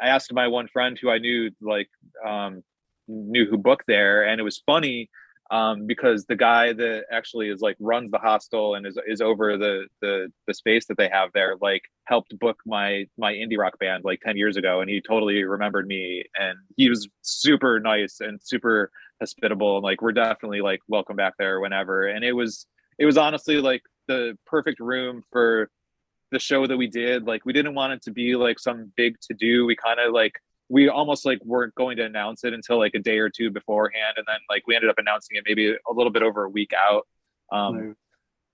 I asked my one friend who I knew like um knew who booked there, and it was funny um because the guy that actually is like runs the hostel and is is over the the the space that they have there like helped book my my indie rock band like 10 years ago and he totally remembered me and he was super nice and super hospitable and like we're definitely like welcome back there whenever. And it was it was honestly like the perfect room for the show that we did. Like we didn't want it to be like some big to do we kind of like we almost like weren't going to announce it until like a day or two beforehand and then like we ended up announcing it maybe a little bit over a week out. Um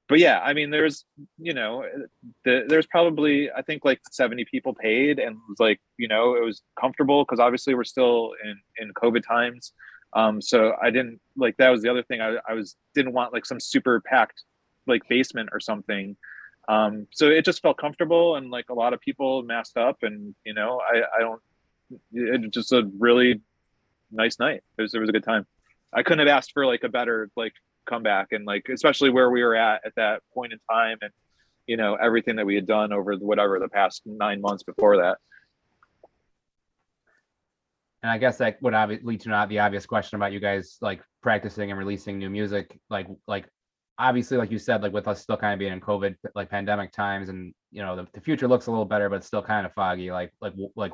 but yeah i mean there's you know the, there's probably i think like 70 people paid and it was like you know it was comfortable because obviously we're still in in covid times um so i didn't like that was the other thing. I, I was didn't want like some super packed like basement or something. Um so it just felt comfortable and like a lot of people masked up and you know i i don't it just a really nice night. It was, it was a good time. I couldn't have asked for like a better like comeback and like especially where we were at at that point in time and you know everything that we had done over whatever the past nine months before that and I guess that would obvi- lead to not the obvious question about you guys like practicing and releasing new music. Like like obviously, like you said, like with us still kind of being in COVID like pandemic times, and you know the, the future looks a little better, but still kind of foggy. Like like like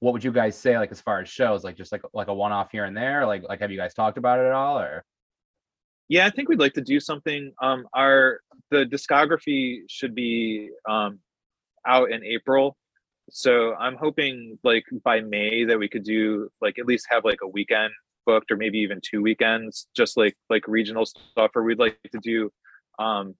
what would you guys say like as far as shows like just like like a one off here and there like like have you guys talked about it at all or yeah i think we'd like to do something um our the discography should be um out in april so i'm hoping like by may that we could do like at least have like a weekend booked or maybe even two weekends just like like regional stuff or we'd like to do um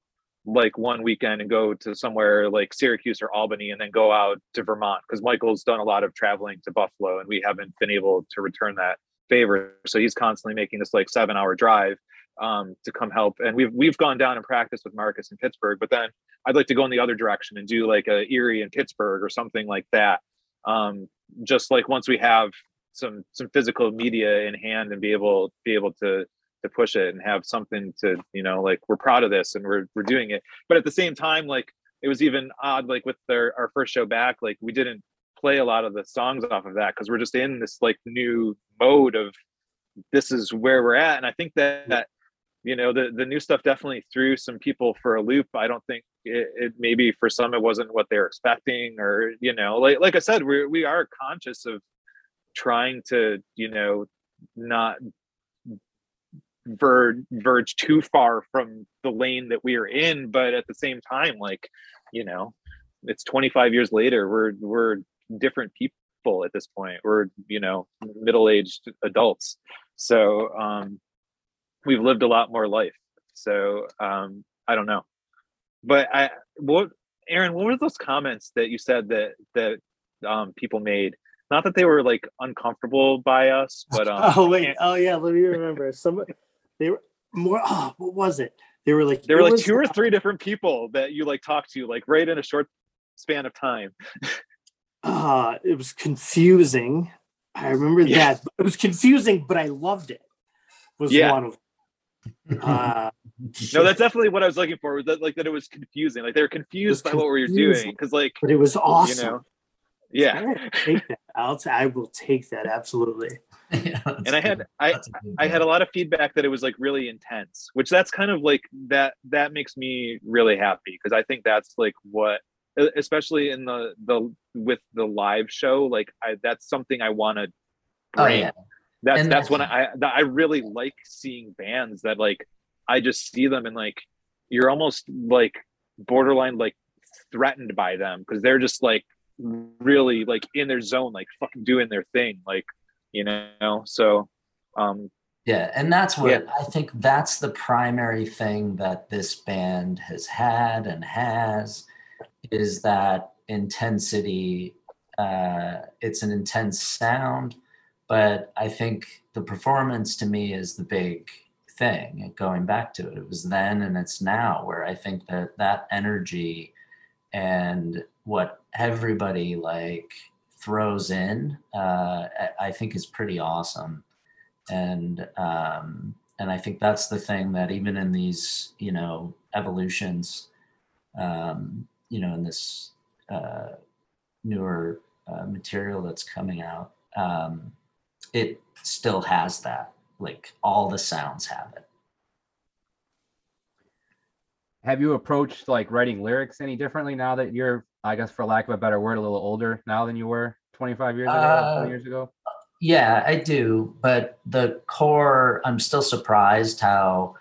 like one weekend and go to somewhere like Syracuse or Albany and then go out to Vermont because Michael's done a lot of traveling to Buffalo and we haven't been able to return that favor. So he's constantly making this like seven hour drive um, to come help. And we've we've gone down and practiced with Marcus in Pittsburgh, but then I'd like to go in the other direction and do like a Erie in Pittsburgh or something like that. Um, just like once we have some some physical media in hand and be able be able to to push it and have something to you know like we're proud of this and we're we're doing it. But at the same time like it was even odd like with their our first show back like we didn't play a lot of the songs off of that because we're just in this like new mode of this is where we're at. And i think that, that you know the the new stuff definitely threw some people for a loop. I don't think it, it maybe for some it wasn't what they were expecting or you know like like i said we we are conscious of trying to you know not verge verge too far from the lane that we are in but at the same time like you know it's 25 years later we're we're different people at this point. We're you know middle-aged adults. So um we've lived a lot more life. So um i don't know but i what aaron what were those comments that you said that that um people made not that they were like uncomfortable by us but um oh wait, oh yeah, let me remember. Some they were more. Oh, what was it? They were like there were like two or three different people that you like talked to like right in a short span of time uh, it was confusing. I remember Yeah. that. It was confusing, but I loved it. Was Yeah. one of uh, No, that's definitely what I was looking for. Was that like that it was confusing? Like they were confused by what we were doing because, like, but it was awesome. you know, yeah. Take that. I'll t- I will take that absolutely. Yeah, And I had. I That's a good I had a lot of feedback that it was like really intense, which that's kind of like that that makes me really happy because I think that's like what especially in the the with the live show like I that's something I want to Oh bring. yeah, That's And that's when I I really like seeing bands that like I just see them and like you're almost like borderline like threatened by them because they're just like really like in their zone like fucking doing their thing like you know so um yeah, and that's what Yeah. I think. That's the primary thing that this band has had and has is that intensity. Uh, it's an intense sound, but I think the performance to me is the big thing. Going back to it, it was then and it's now where I think that that energy and what everybody like throws in, uh, I- I think is pretty awesome. And um, and I think that's the thing that even in these you know evolutions, um, you know, in this uh, newer uh, material that's coming out, um, it still has that. Like all the sounds have it. Have you approached like writing lyrics any differently now that you're, I guess, for lack of a better word, a little older now than you were 25 years ago, Uh, 20 years ago? Yeah, I do, but the core, I'm still surprised how,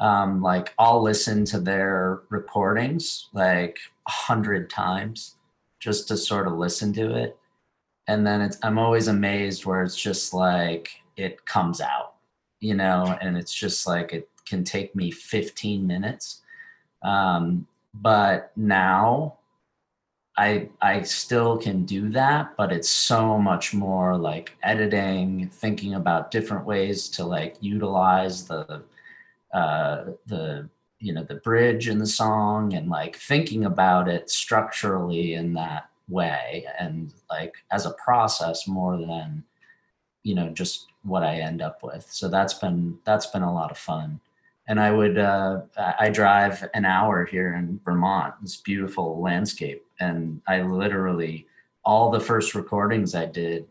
um, like, I'll listen to their recordings like a hundred times just to sort of listen to it, and then it's I'm always amazed where it's just like it comes out, you know, and it's just like it can take me 15 minutes, um, but now I I still can do that, but it's so much more like editing, thinking about different ways to like utilize the uh the you know the bridge in the song and like thinking about it structurally in that way and like as a process more than you know just what I end up with. So that's been that's been a lot of fun and I would uh, I drive an hour here in Vermont, this beautiful landscape, and I literally all the first recordings I did,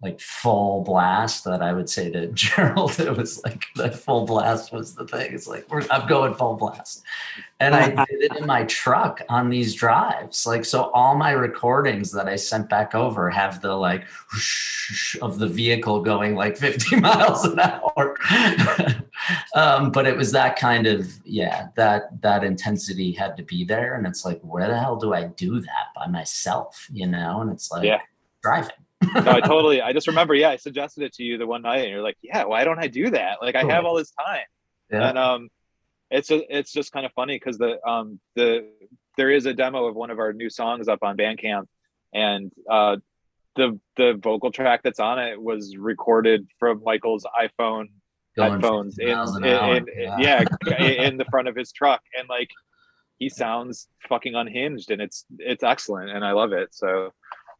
like full blast. That I would say to Gerald, it was like the full blast was the thing. It's like we're, I'm going full blast, and I did it in my truck on these drives. Like so, all my recordings that I sent back over have the like whoosh of the vehicle going like 50 miles an hour. um, but it was that kind of yeah that that intensity had to be there and it's like where the hell do i do that by myself you know and it's like Yeah. driving no, I totally. I just remember, yeah, I suggested it to you the one night, and you're like, "Yeah, why don't I do that? Like, I have all this time." yeah And um, it's just, it's just kind of funny because the um the there is a demo of one of our new songs up on Bandcamp, and uh, the the vocal track that's on it was recorded from Michael's iPhone going headphones 50 in, in, in- yeah in the front of his truck, and like he sounds fucking unhinged, and it's it's excellent, and I love it. So,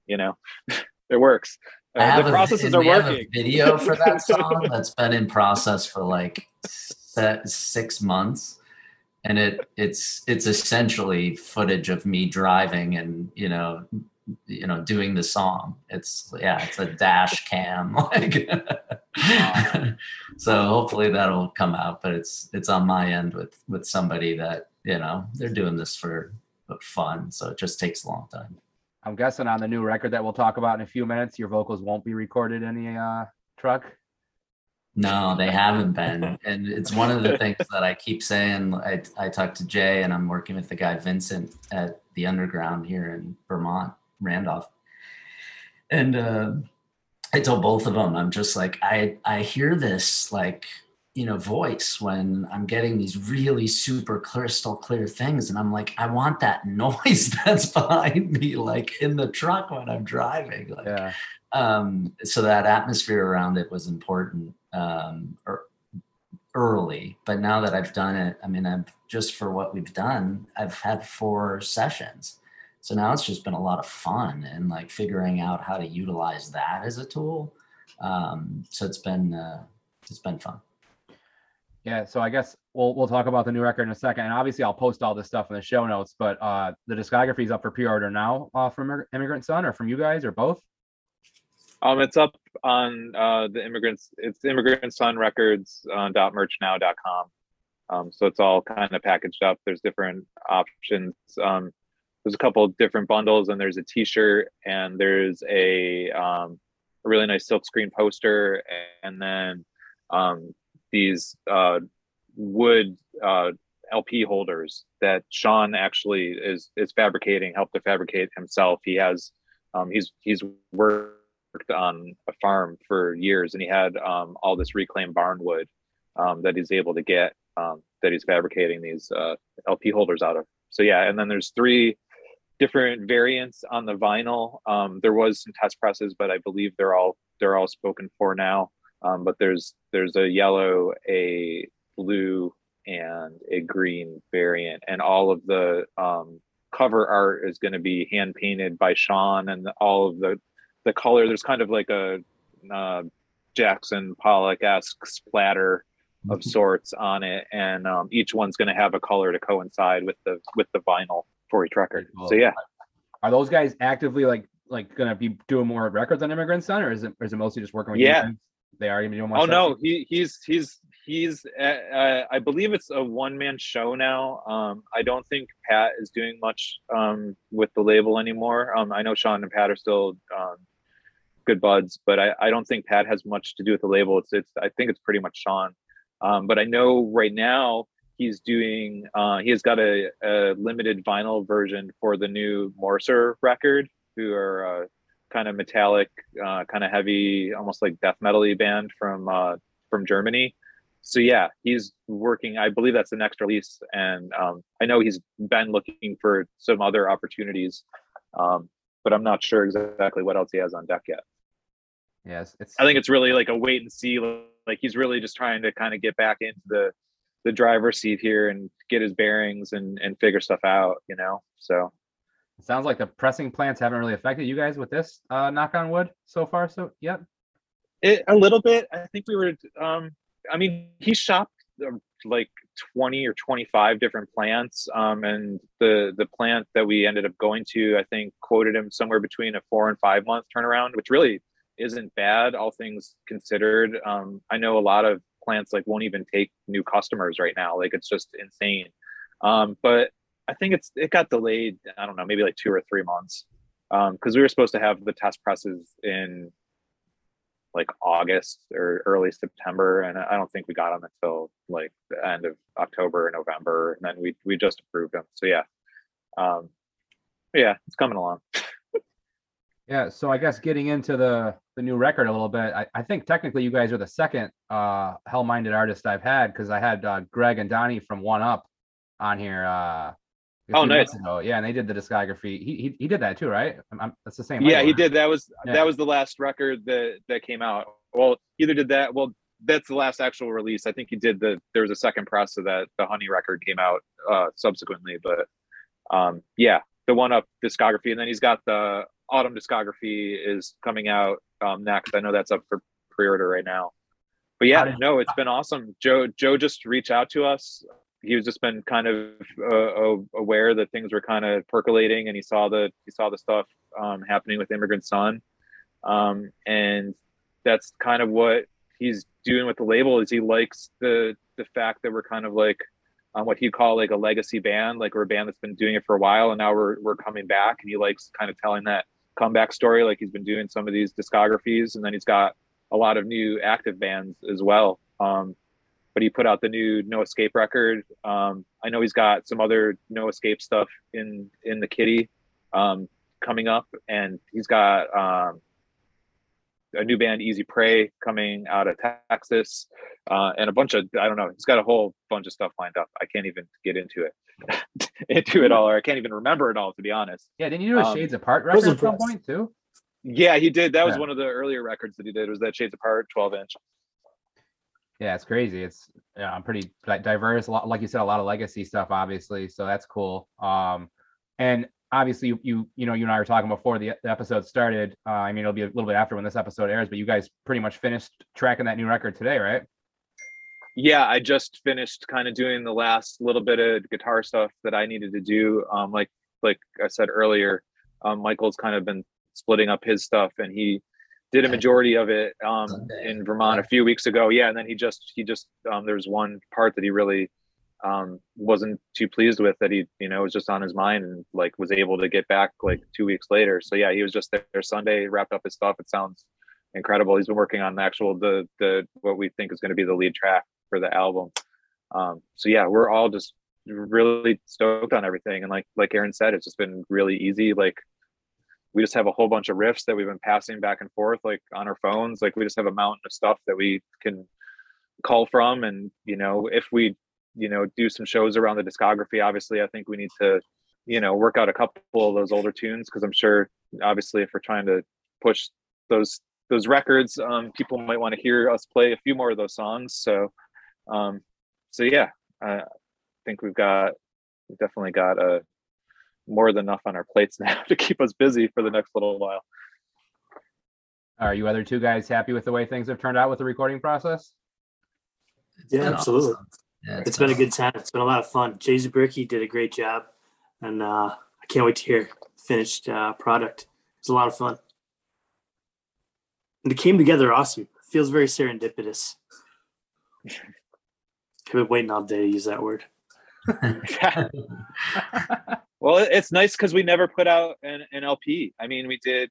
you know, it works. I Uh, have the processes and are a working. video for that song that's been in process for like six months, and it it's it's essentially footage of me driving and you know you know doing the song. It's yeah, it's a dash cam like. so hopefully that'll come out, but it's it's on my end with with somebody that you know they're doing this for fun, so it just takes a long time. I'm guessing on the new record that we'll talk about in a few minutes, your vocals won't be recorded in the uh, truck. No, they haven't been. And it's one of the things that I keep saying. I, I talked to Jay and I'm working with the guy Vincent at the underground here in Vermont, Randolph. And uh, I told both of them, I'm just like, I, I hear this like, you know, voice when I'm getting these really super crystal clear things. And I'm like, I want that noise that's behind me, like in the truck when I'm driving. Like, Yeah. um, so that atmosphere around it was important um, er, early. But now that I've done it, I mean, I've just for what we've done, I've had four sessions, So now it's just been a lot of fun and like figuring out how to utilize that as a tool. Um, so it's been uh, it's been fun. Yeah, so I guess we'll we'll talk about the new record in a second, and obviously I'll post all this stuff in the show notes. But uh, the discography is up for pre-order now uh, from Immigrant Sun, or from you guys, or both. Um, it's up on uh, the immigrants. It's immigrant sun records uh, dot merchnow.com. Um, so it's all kind of packaged up. There's different options. Um, there's a couple different bundles, and there's a T-shirt, and there's a um, a really nice silk screen poster, and then um, these uh, wood uh, LP holders that Sean actually is is fabricating, helped to fabricate himself. He has um, he's he's worked on a farm for years, and he had um, all this reclaimed barnwood um, that he's able to get um, that he's fabricating these uh, LP holders out of. So yeah, and then there's three different variants on the vinyl. Um, there was some test presses, but I believe they're all they're all spoken for now. Um, but there's there's a yellow, a blue, and a green variant, and all of the um, cover art is going to be hand painted by Sean, and all of the the color. There's kind of like a uh, Jackson Pollock esque splatter of sorts on it, and um, each one's going to have a color to coincide with the with the vinyl for each record. So yeah, Are those guys actively like like gonna be doing more records on Immigrant Sun, or is it or is it mostly just working with? Yeah. guys? They are gonna doing more. Oh no, he he's he's he's uh, uh, I believe it's a one man show now. Um, I don't think Pat is doing much um with the label anymore. Um, I know Sean and Pat are still um good buds, but I I don't think Pat has much to do with the label. It's it's I think it's pretty much Sean. Um, but I know right now he's doing uh he has got a, a limited vinyl version for the new Morser record, who are uh kind of metallic, uh, kind of heavy, almost like death metal-y band from uh, from Germany. So yeah, he's working. I believe that's the next release, and um, I know he's been looking for some other opportunities, um, but I'm not sure exactly what else he has on deck yet. Yes, it's. I think it's really like a wait and see. Like he's really just trying to kind of get back into the the driver's seat here and get his bearings and and figure stuff out. You know, so It sounds like the pressing plants haven't really affected you guys with this. Uh, knock on wood so far. So yep. It, a little bit. I think we were. Um, I mean, he shopped like twenty or twenty-five different plants, um, and the the plant that we ended up going to, I think, quoted him somewhere between a four and five month turnaround, which really isn't bad, all things considered. Um, I know a lot of plants like won't even take new customers right now. Like it's just insane. Um, but I think it's it got delayed. I don't know, maybe like two or three months because we were supposed to have the test presses in like August or early September, and I don't think we got them until like the end of October or November, and then we we just approved them. So yeah, um, yeah, it's coming along. Yeah, so I guess getting into the the new record a little bit, I, I think technically you guys are the second uh Hellminded artist I've had because I had uh, Greg and Donnie from One Up on here. Uh, Oh, nice. ago. Yeah, and they did the discography. He he, he did that too, right? I'm, I'm- that's the same. Yeah, he did. That was Yeah. that was the last record that that came out. Well, either did that. Well, that's the last actual release. I think he did the. There was a second press of that. The Honey record came out uh, subsequently, but um, yeah, the one up discography, and then he's got the autumn discography is coming out um, next. I know that's up for pre-order right now. But yeah, no, it's been awesome. Joe Joe just reached out to us. He was just been kind of uh, uh, aware that things were kind of percolating, and he saw the he saw the stuff um, happening with Immigrant Sun, um, and that's kind of what he's doing with the label. Is he likes the the fact that we're kind of like on what he'd call like a legacy band, like we're a band that's been doing it for a while, and now we're we're coming back, and he likes kind of telling that comeback story, like he's been doing some of these discographies, and then he's got a lot of new active bands as well. Um, but he put out the new No Escape record. Um, I know he's got some other No Escape stuff in in the kitty um, coming up, and he's got um, a new band, Easy Prey, coming out of Texas, uh, and a bunch of I don't know. He's got a whole bunch of stuff lined up. I can't even get into it, into it all, or I can't even remember it all, to be honest. Yeah, didn't you do a um, Shades Apart I was record at some impressed. point too? Yeah, he did. That was Yeah. one of the earlier records that he did. Was that Shades Apart, twelve inch? Yeah, it's crazy. It's I'm pretty diverse. A lot, like you said, a lot of legacy stuff, obviously. So that's cool. Um, and obviously you, you, you know, you and I were talking before the, the episode started. Uh, I mean, it'll be a little bit after when this episode airs, but you guys pretty much finished tracking that new record today, right? yeah i just finished kind of doing the last little bit of guitar stuff that i needed to do um like like i said earlier um michael's kind of been splitting up his stuff and he did a majority of it um in vermont a few weeks ago yeah and then he just he just um there was one part that he really um wasn't too pleased with that he you know was just on his mind and like was able to get back like two weeks later so yeah he was just there sunday wrapped up his stuff it sounds incredible he's been working on the actual the the what we think is going to be the lead track for the album. Um, so yeah, we're all just really stoked on everything. And like like Aaron said, it's just been really easy. Like we just have a whole bunch of riffs that we've been passing back and forth like on our phones. Like we just have a mountain of stuff that we can call from. And you know, if we, you know, do some shows around the discography, obviously I think we need to, you know, work out a couple of those older tunes because I'm sure obviously if we're trying to push those those records, um, people might want to hear us play a few more of those songs. So um, so yeah, I think we've got we've definitely got a uh, more than enough on our plates now to keep us busy for the next little while. Are you other two guys happy with the way things have turned out with the recording process? It's Yeah, absolutely. awesome. Yeah, It's been a good time. It's been a lot of fun. Jay Zubricky did a great job, and uh, I can't wait to hear finished uh, product. It's a lot of fun, and it came together awesome. feels very serendipitous. I've been waiting all day to use that word. well, it's nice because we never put out an, an LP. I mean, we did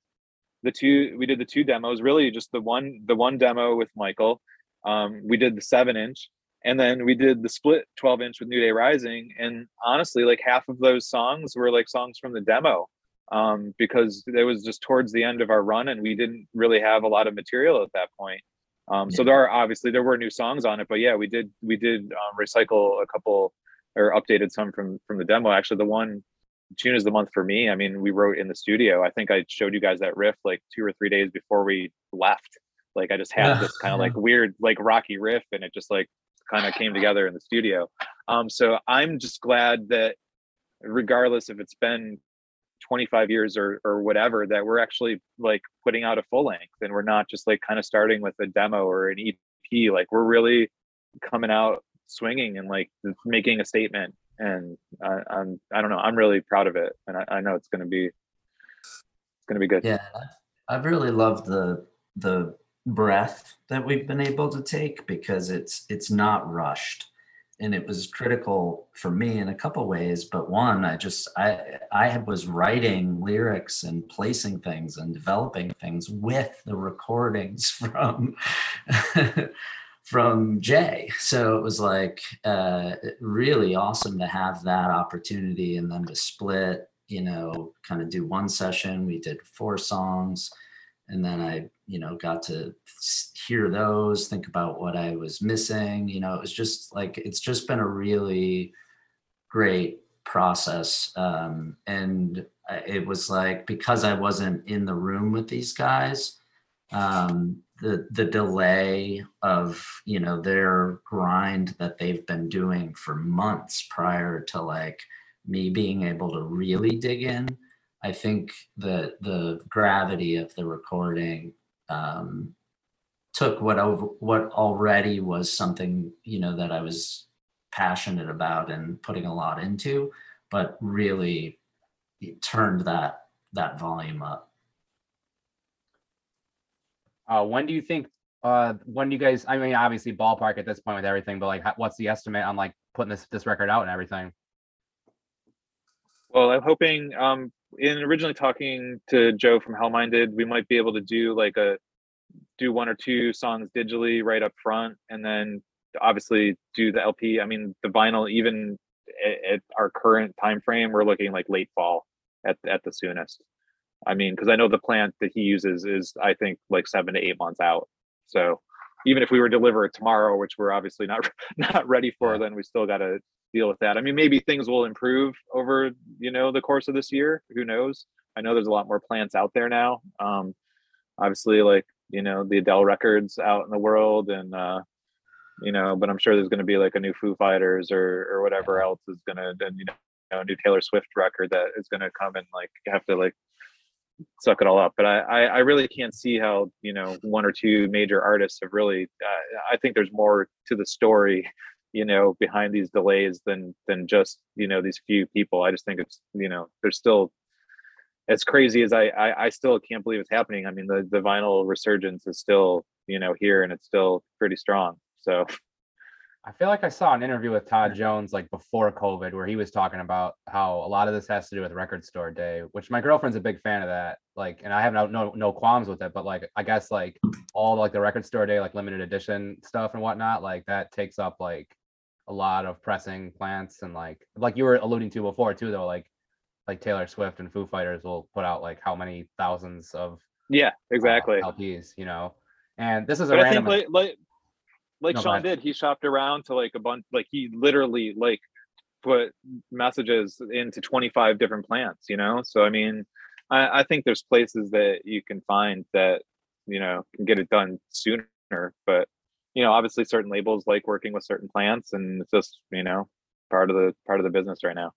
the two we did the two demos, really just the one the one demo with Michael. Um, we did the seven inch, and then we did the split 12 inch with New Day Rising. And honestly, like half of those songs were like songs from the demo um, because it was just towards the end of our run, and we didn't really have a lot of material at that point. Um, so there are obviously there were new songs on it, but yeah, we did we did um, recycle a couple or updated some from from the demo. Actually, the one June is the month for me. I mean, we wrote in the studio. I think I showed you guys that riff like two or three days before we left. Like I just had Yeah, this kind of yeah. like weird like rocky riff, and it just like kind of came together in the studio. Um, so I'm just glad that regardless if it's been 25 years or or whatever that we're actually like putting out a full length and we're not just like kind of starting with a demo or an EP like we're really coming out swinging and like making a statement and I, I'm I don't know I'm really proud of it and I, I know it's going to be it's going to be good. Yeah, I've really loved the the breath that we've been able to take because it's it's not rushed. And it was critical for me in a couple ways but one i just i i was writing lyrics and placing things and developing things with the recordings from from jay. So it was like uh really awesome to have that opportunity and then to split you know kind of do one session. We did four songs and then i you know got to hear those think about what i was missing you know it was just like it's just been a really great process um, and it was like because i wasn't in the room with these guys um, the the delay of you know their grind that they've been doing for months prior to like me being able to really dig in i think that the gravity of the recording um, took what over what already was something you know that I was passionate about and putting a lot into, but really turned that that volume up. Uh, when do you think, uh, when do you guys, I mean, obviously ballpark at this point with everything, but like, what's the estimate on like putting this, this record out and everything? well I'm hoping um in originally talking to Joe from Hellminded we might be able to do like a do one or two songs digitally right up front and then obviously do the LP I mean the vinyl even at, at our current time frame we're looking like late fall at at the soonest I mean because I know the plant that he uses is I think like 7 to 8 months out. So even if we were to deliver it tomorrow which we're obviously not not ready for then we still got to deal with that. I mean maybe things will improve over you know the course of this year. Who knows? I know there's a lot more plants out there now. Um obviously like you know the Adele records out in the world and uh you know but I'm sure there's going to be like a new Foo Fighters or or whatever else is going to and you know a new Taylor Swift record that is going to come and like you have to like suck it all up. But I, I, I really can't see how you know one or two major artists have really. Uh, I think there's more to the story, you know, behind these delays than than just you know these few people. I just think it's you know there's still as crazy as I, I I still can't believe it's happening. I mean the the vinyl resurgence is still you know here and it's still pretty strong. So I feel like I saw an interview with Todd Jones like before COVID where he was talking about how a lot of this has to do with record store day, which my girlfriend's a big fan of that. Like, and I have no no, no qualms with it, but like I guess like all like the record store day, like limited edition stuff and whatnot, like that takes up like a lot of pressing plants and like like you were alluding to before too though, like like Taylor Swift and Foo Fighters will put out like how many thousands of yeah, uh, exactly. LPs, you know. And this is a but I random think like like like No, Sean did, he shopped around to like a bunch. Like he literally like put messages into 25 different plants. You know, so I mean, I, I think there's places that you can find that you know can get it done sooner. But you know, obviously, certain labels like working with certain plants, and it's just you know part of the part of the business right now.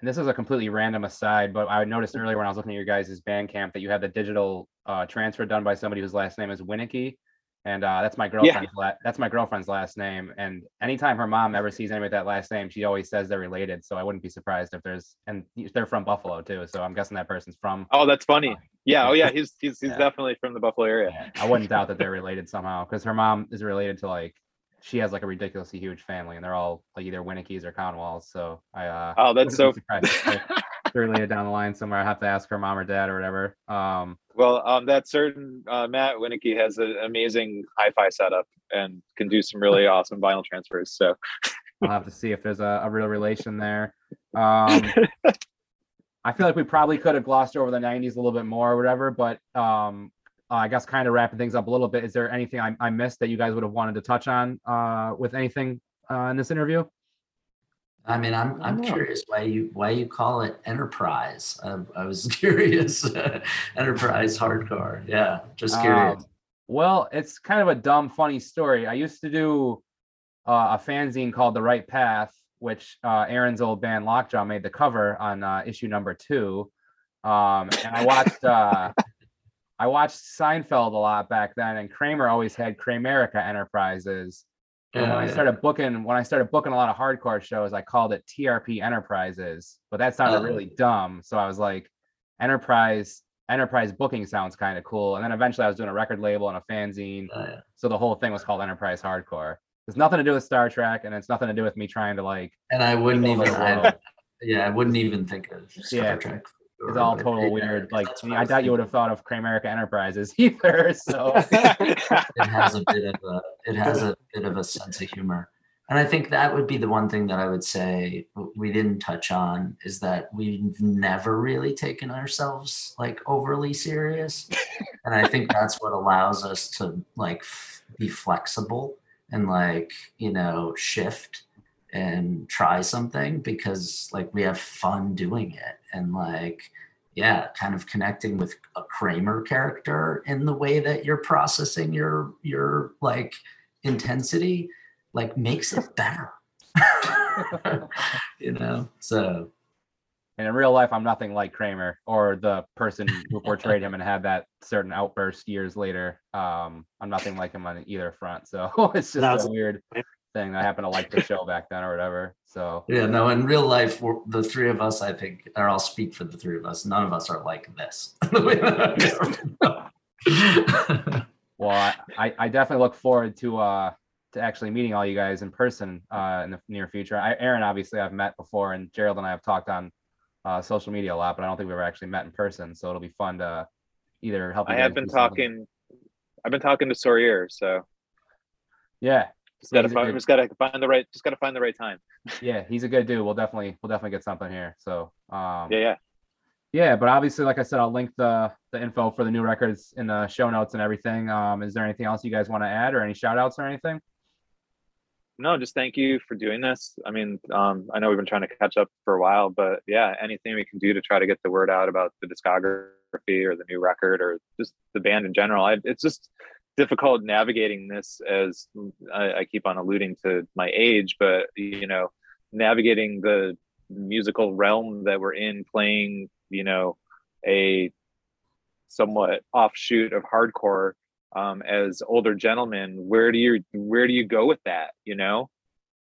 and this is a completely random aside, but I noticed earlier when I was looking at your guys' Bandcamp that you had the digital uh, transfer done by somebody whose last name is Winnicky, and uh, that's my girlfriend's la- that's my girlfriend's last name. And anytime her mom ever sees anybody with that last name, she always says they're related. So I wouldn't be surprised if there's and they're from Buffalo too. So I'm guessing that person's from. Oh, that's funny. Yeah. Oh, yeah. He's he's he's Yeah. definitely from the Buffalo area. Yeah, I wouldn't doubt that they're related somehow because her mom is related to like she has like a ridiculously huge family and they're all like either Winnickies or Conwalls. So I uh Oh, that's so. Wouldn't be surprised if they're- they're related down the line somewhere. I have to ask her mom or dad or whatever. Um, Well, um, that certain uh, Matt Winnicky has an amazing hi-fi setup and can do some really awesome vinyl transfers. So I'll have to see if there's a, a real relation there. Um, I feel like we probably could have glossed over the 90s a little bit more or whatever, but um, I guess kind of wrapping things up a little bit. Is there anything I, I missed that you guys would have wanted to touch on uh, with anything uh, in this interview? I mean, I'm I'm curious why you why you call it enterprise. I, I was curious. enterprise hardcore. Yeah, just curious. Um, well, it's kind of a dumb, funny story. I used to do uh, a fanzine called The Right Path, which uh, Aaron's old band Lockjaw made the cover on uh, issue number two. Um, and I watched uh, I watched Seinfeld a lot back then, and Kramer always had Kramerica Enterprises. And when I uh, started booking, when I started booking a lot of hardcore shows, I called it TRP Enterprises, but that sounded Oh. really dumb. So I was like, Enterprise, Enterprise booking sounds kind of cool. And then eventually I was doing a record label and a fanzine. Oh, yeah. So the whole thing was called Enterprise Hardcore. It's nothing to do with Star Trek, and it's nothing to do with me trying to like. And I wouldn't even. I, yeah, I wouldn't even think of Star Yeah, Trek. It's all whatever. total Yeah, weird. Like I, what mean, I doubt you would have thought of Kramerica Enterprises either. So it has a bit of a it has a bit of a sense of humor and i think that would be the one thing that i would say we didn't touch on is that we've never really taken ourselves like overly serious and i think that's what allows us to like f- be flexible and like you know shift and try something because like we have fun doing it and like yeah, kind of connecting with a Kramer character in the way that you're processing your your like intensity, like makes it better. you know, so And in real life, I'm nothing like Kramer or the person who portrayed him and had that certain outburst years later. Um, I'm nothing like him on either front. So it's just That's- a weird thing. I happen to like the show back then or whatever. So yeah, no, in real life, we're, the three of us, I think, or I'll speak for the three of us. None of us are like this. well, I, I, I definitely look forward to uh to actually meeting all you guys in person uh in the near future. I, Aaron, obviously, I've met before, and Gerald and I have talked on uh, social media a lot, but I don't think we've ever actually met in person. So it'll be fun to either help. you I have been do something- talking. I've been talking to Sawyer, so Yeah, just gotta find, just gotta find the right, just gotta find the right time. yeah, he's a good dude. We'll definitely we'll definitely get something here. So um Yeah, yeah. yeah, but obviously, like I said, I'll link the the info for the new records in the show notes and everything. Um, is there anything else you guys want to add or any shout outs or anything? No, just thank you for doing this. I mean, um, I know we've been trying to catch up for a while, but yeah, anything we can do to try to get the word out about the discography or the new record or just the band in general. I, it's just difficult navigating this as I, I keep on alluding to my age, but you know, navigating the musical realm that we're in playing you know a somewhat offshoot of hardcore um, as older gentlemen where do you where do you go with that you know?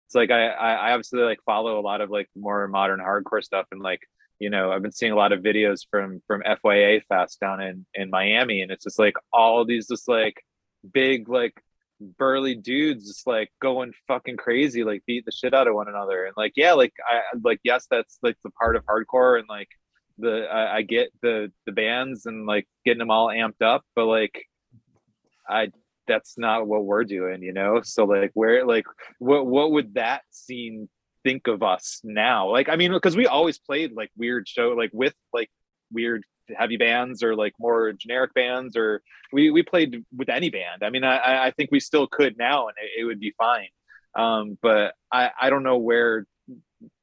It's like I, I obviously like follow a lot of like more modern hardcore stuff and like you know i've been seeing a lot of videos from from fya fest down in in miami and it's just like all these just like big like burly dudes just like going fucking crazy like beat the shit out of one another. And like yeah like i like yes that's like the part of hardcore and like the I, I get the the bands and like getting them all amped up but like i that's not what we're doing you know? So like where like what what would that scene think of us now? Like i mean because we always played like weird show like with like weird heavy bands or like more generic bands or we we played with any band. I mean i i think we still could now and it, it would be fine. Um but i i don't know where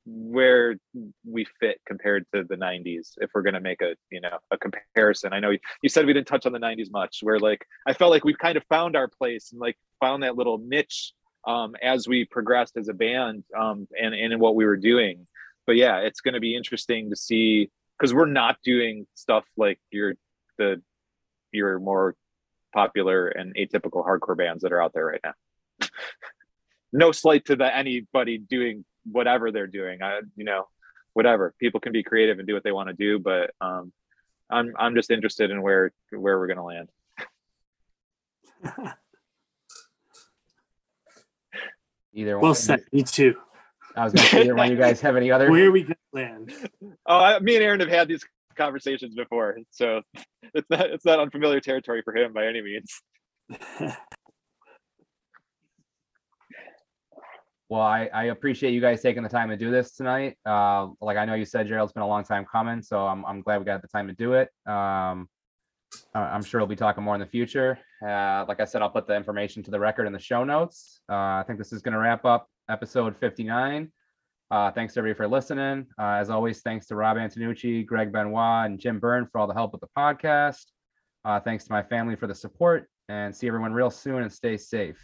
where we fit compared to the 90s if we're going to make a you know a comparison. I know you said we didn't touch on the 90s much where like i felt like we've kind of found our place and like found that little niche um as we progressed as a band um and and in what we were doing. But yeah it's going to be interesting to see because we're not doing stuff like your the your more popular and atypical hardcore bands that are out there right now no slight to the anybody doing whatever they're doing. I, you know, whatever. People can be creative and do what they want to do, but um, I'm I'm just interested in where where we're gonna land. Either well one. said. Me too. I was gonna say either one. You guys have any other? Where we gonna land? Oh, I, me and Aaron have had these conversations before, so it's not it's not unfamiliar territory for him by any means. Well, I, I appreciate you guys taking the time to do this tonight. Uh, like I know you said, Gerald, it's been a long time coming, so I'm, I'm glad we got the time to do it. Um, I- I'm sure we'll be talking more in the future. Uh, like I said, I'll put the information to the record in the show notes. Uh, I think this is going to wrap up episode 59. Uh, thanks everybody for listening. Uh, as always, thanks to Rob Antonucci, Greg Benoit, and Jim Byrne for all the help with the podcast. Uh, thanks to my family for the support, and see everyone real soon and stay safe.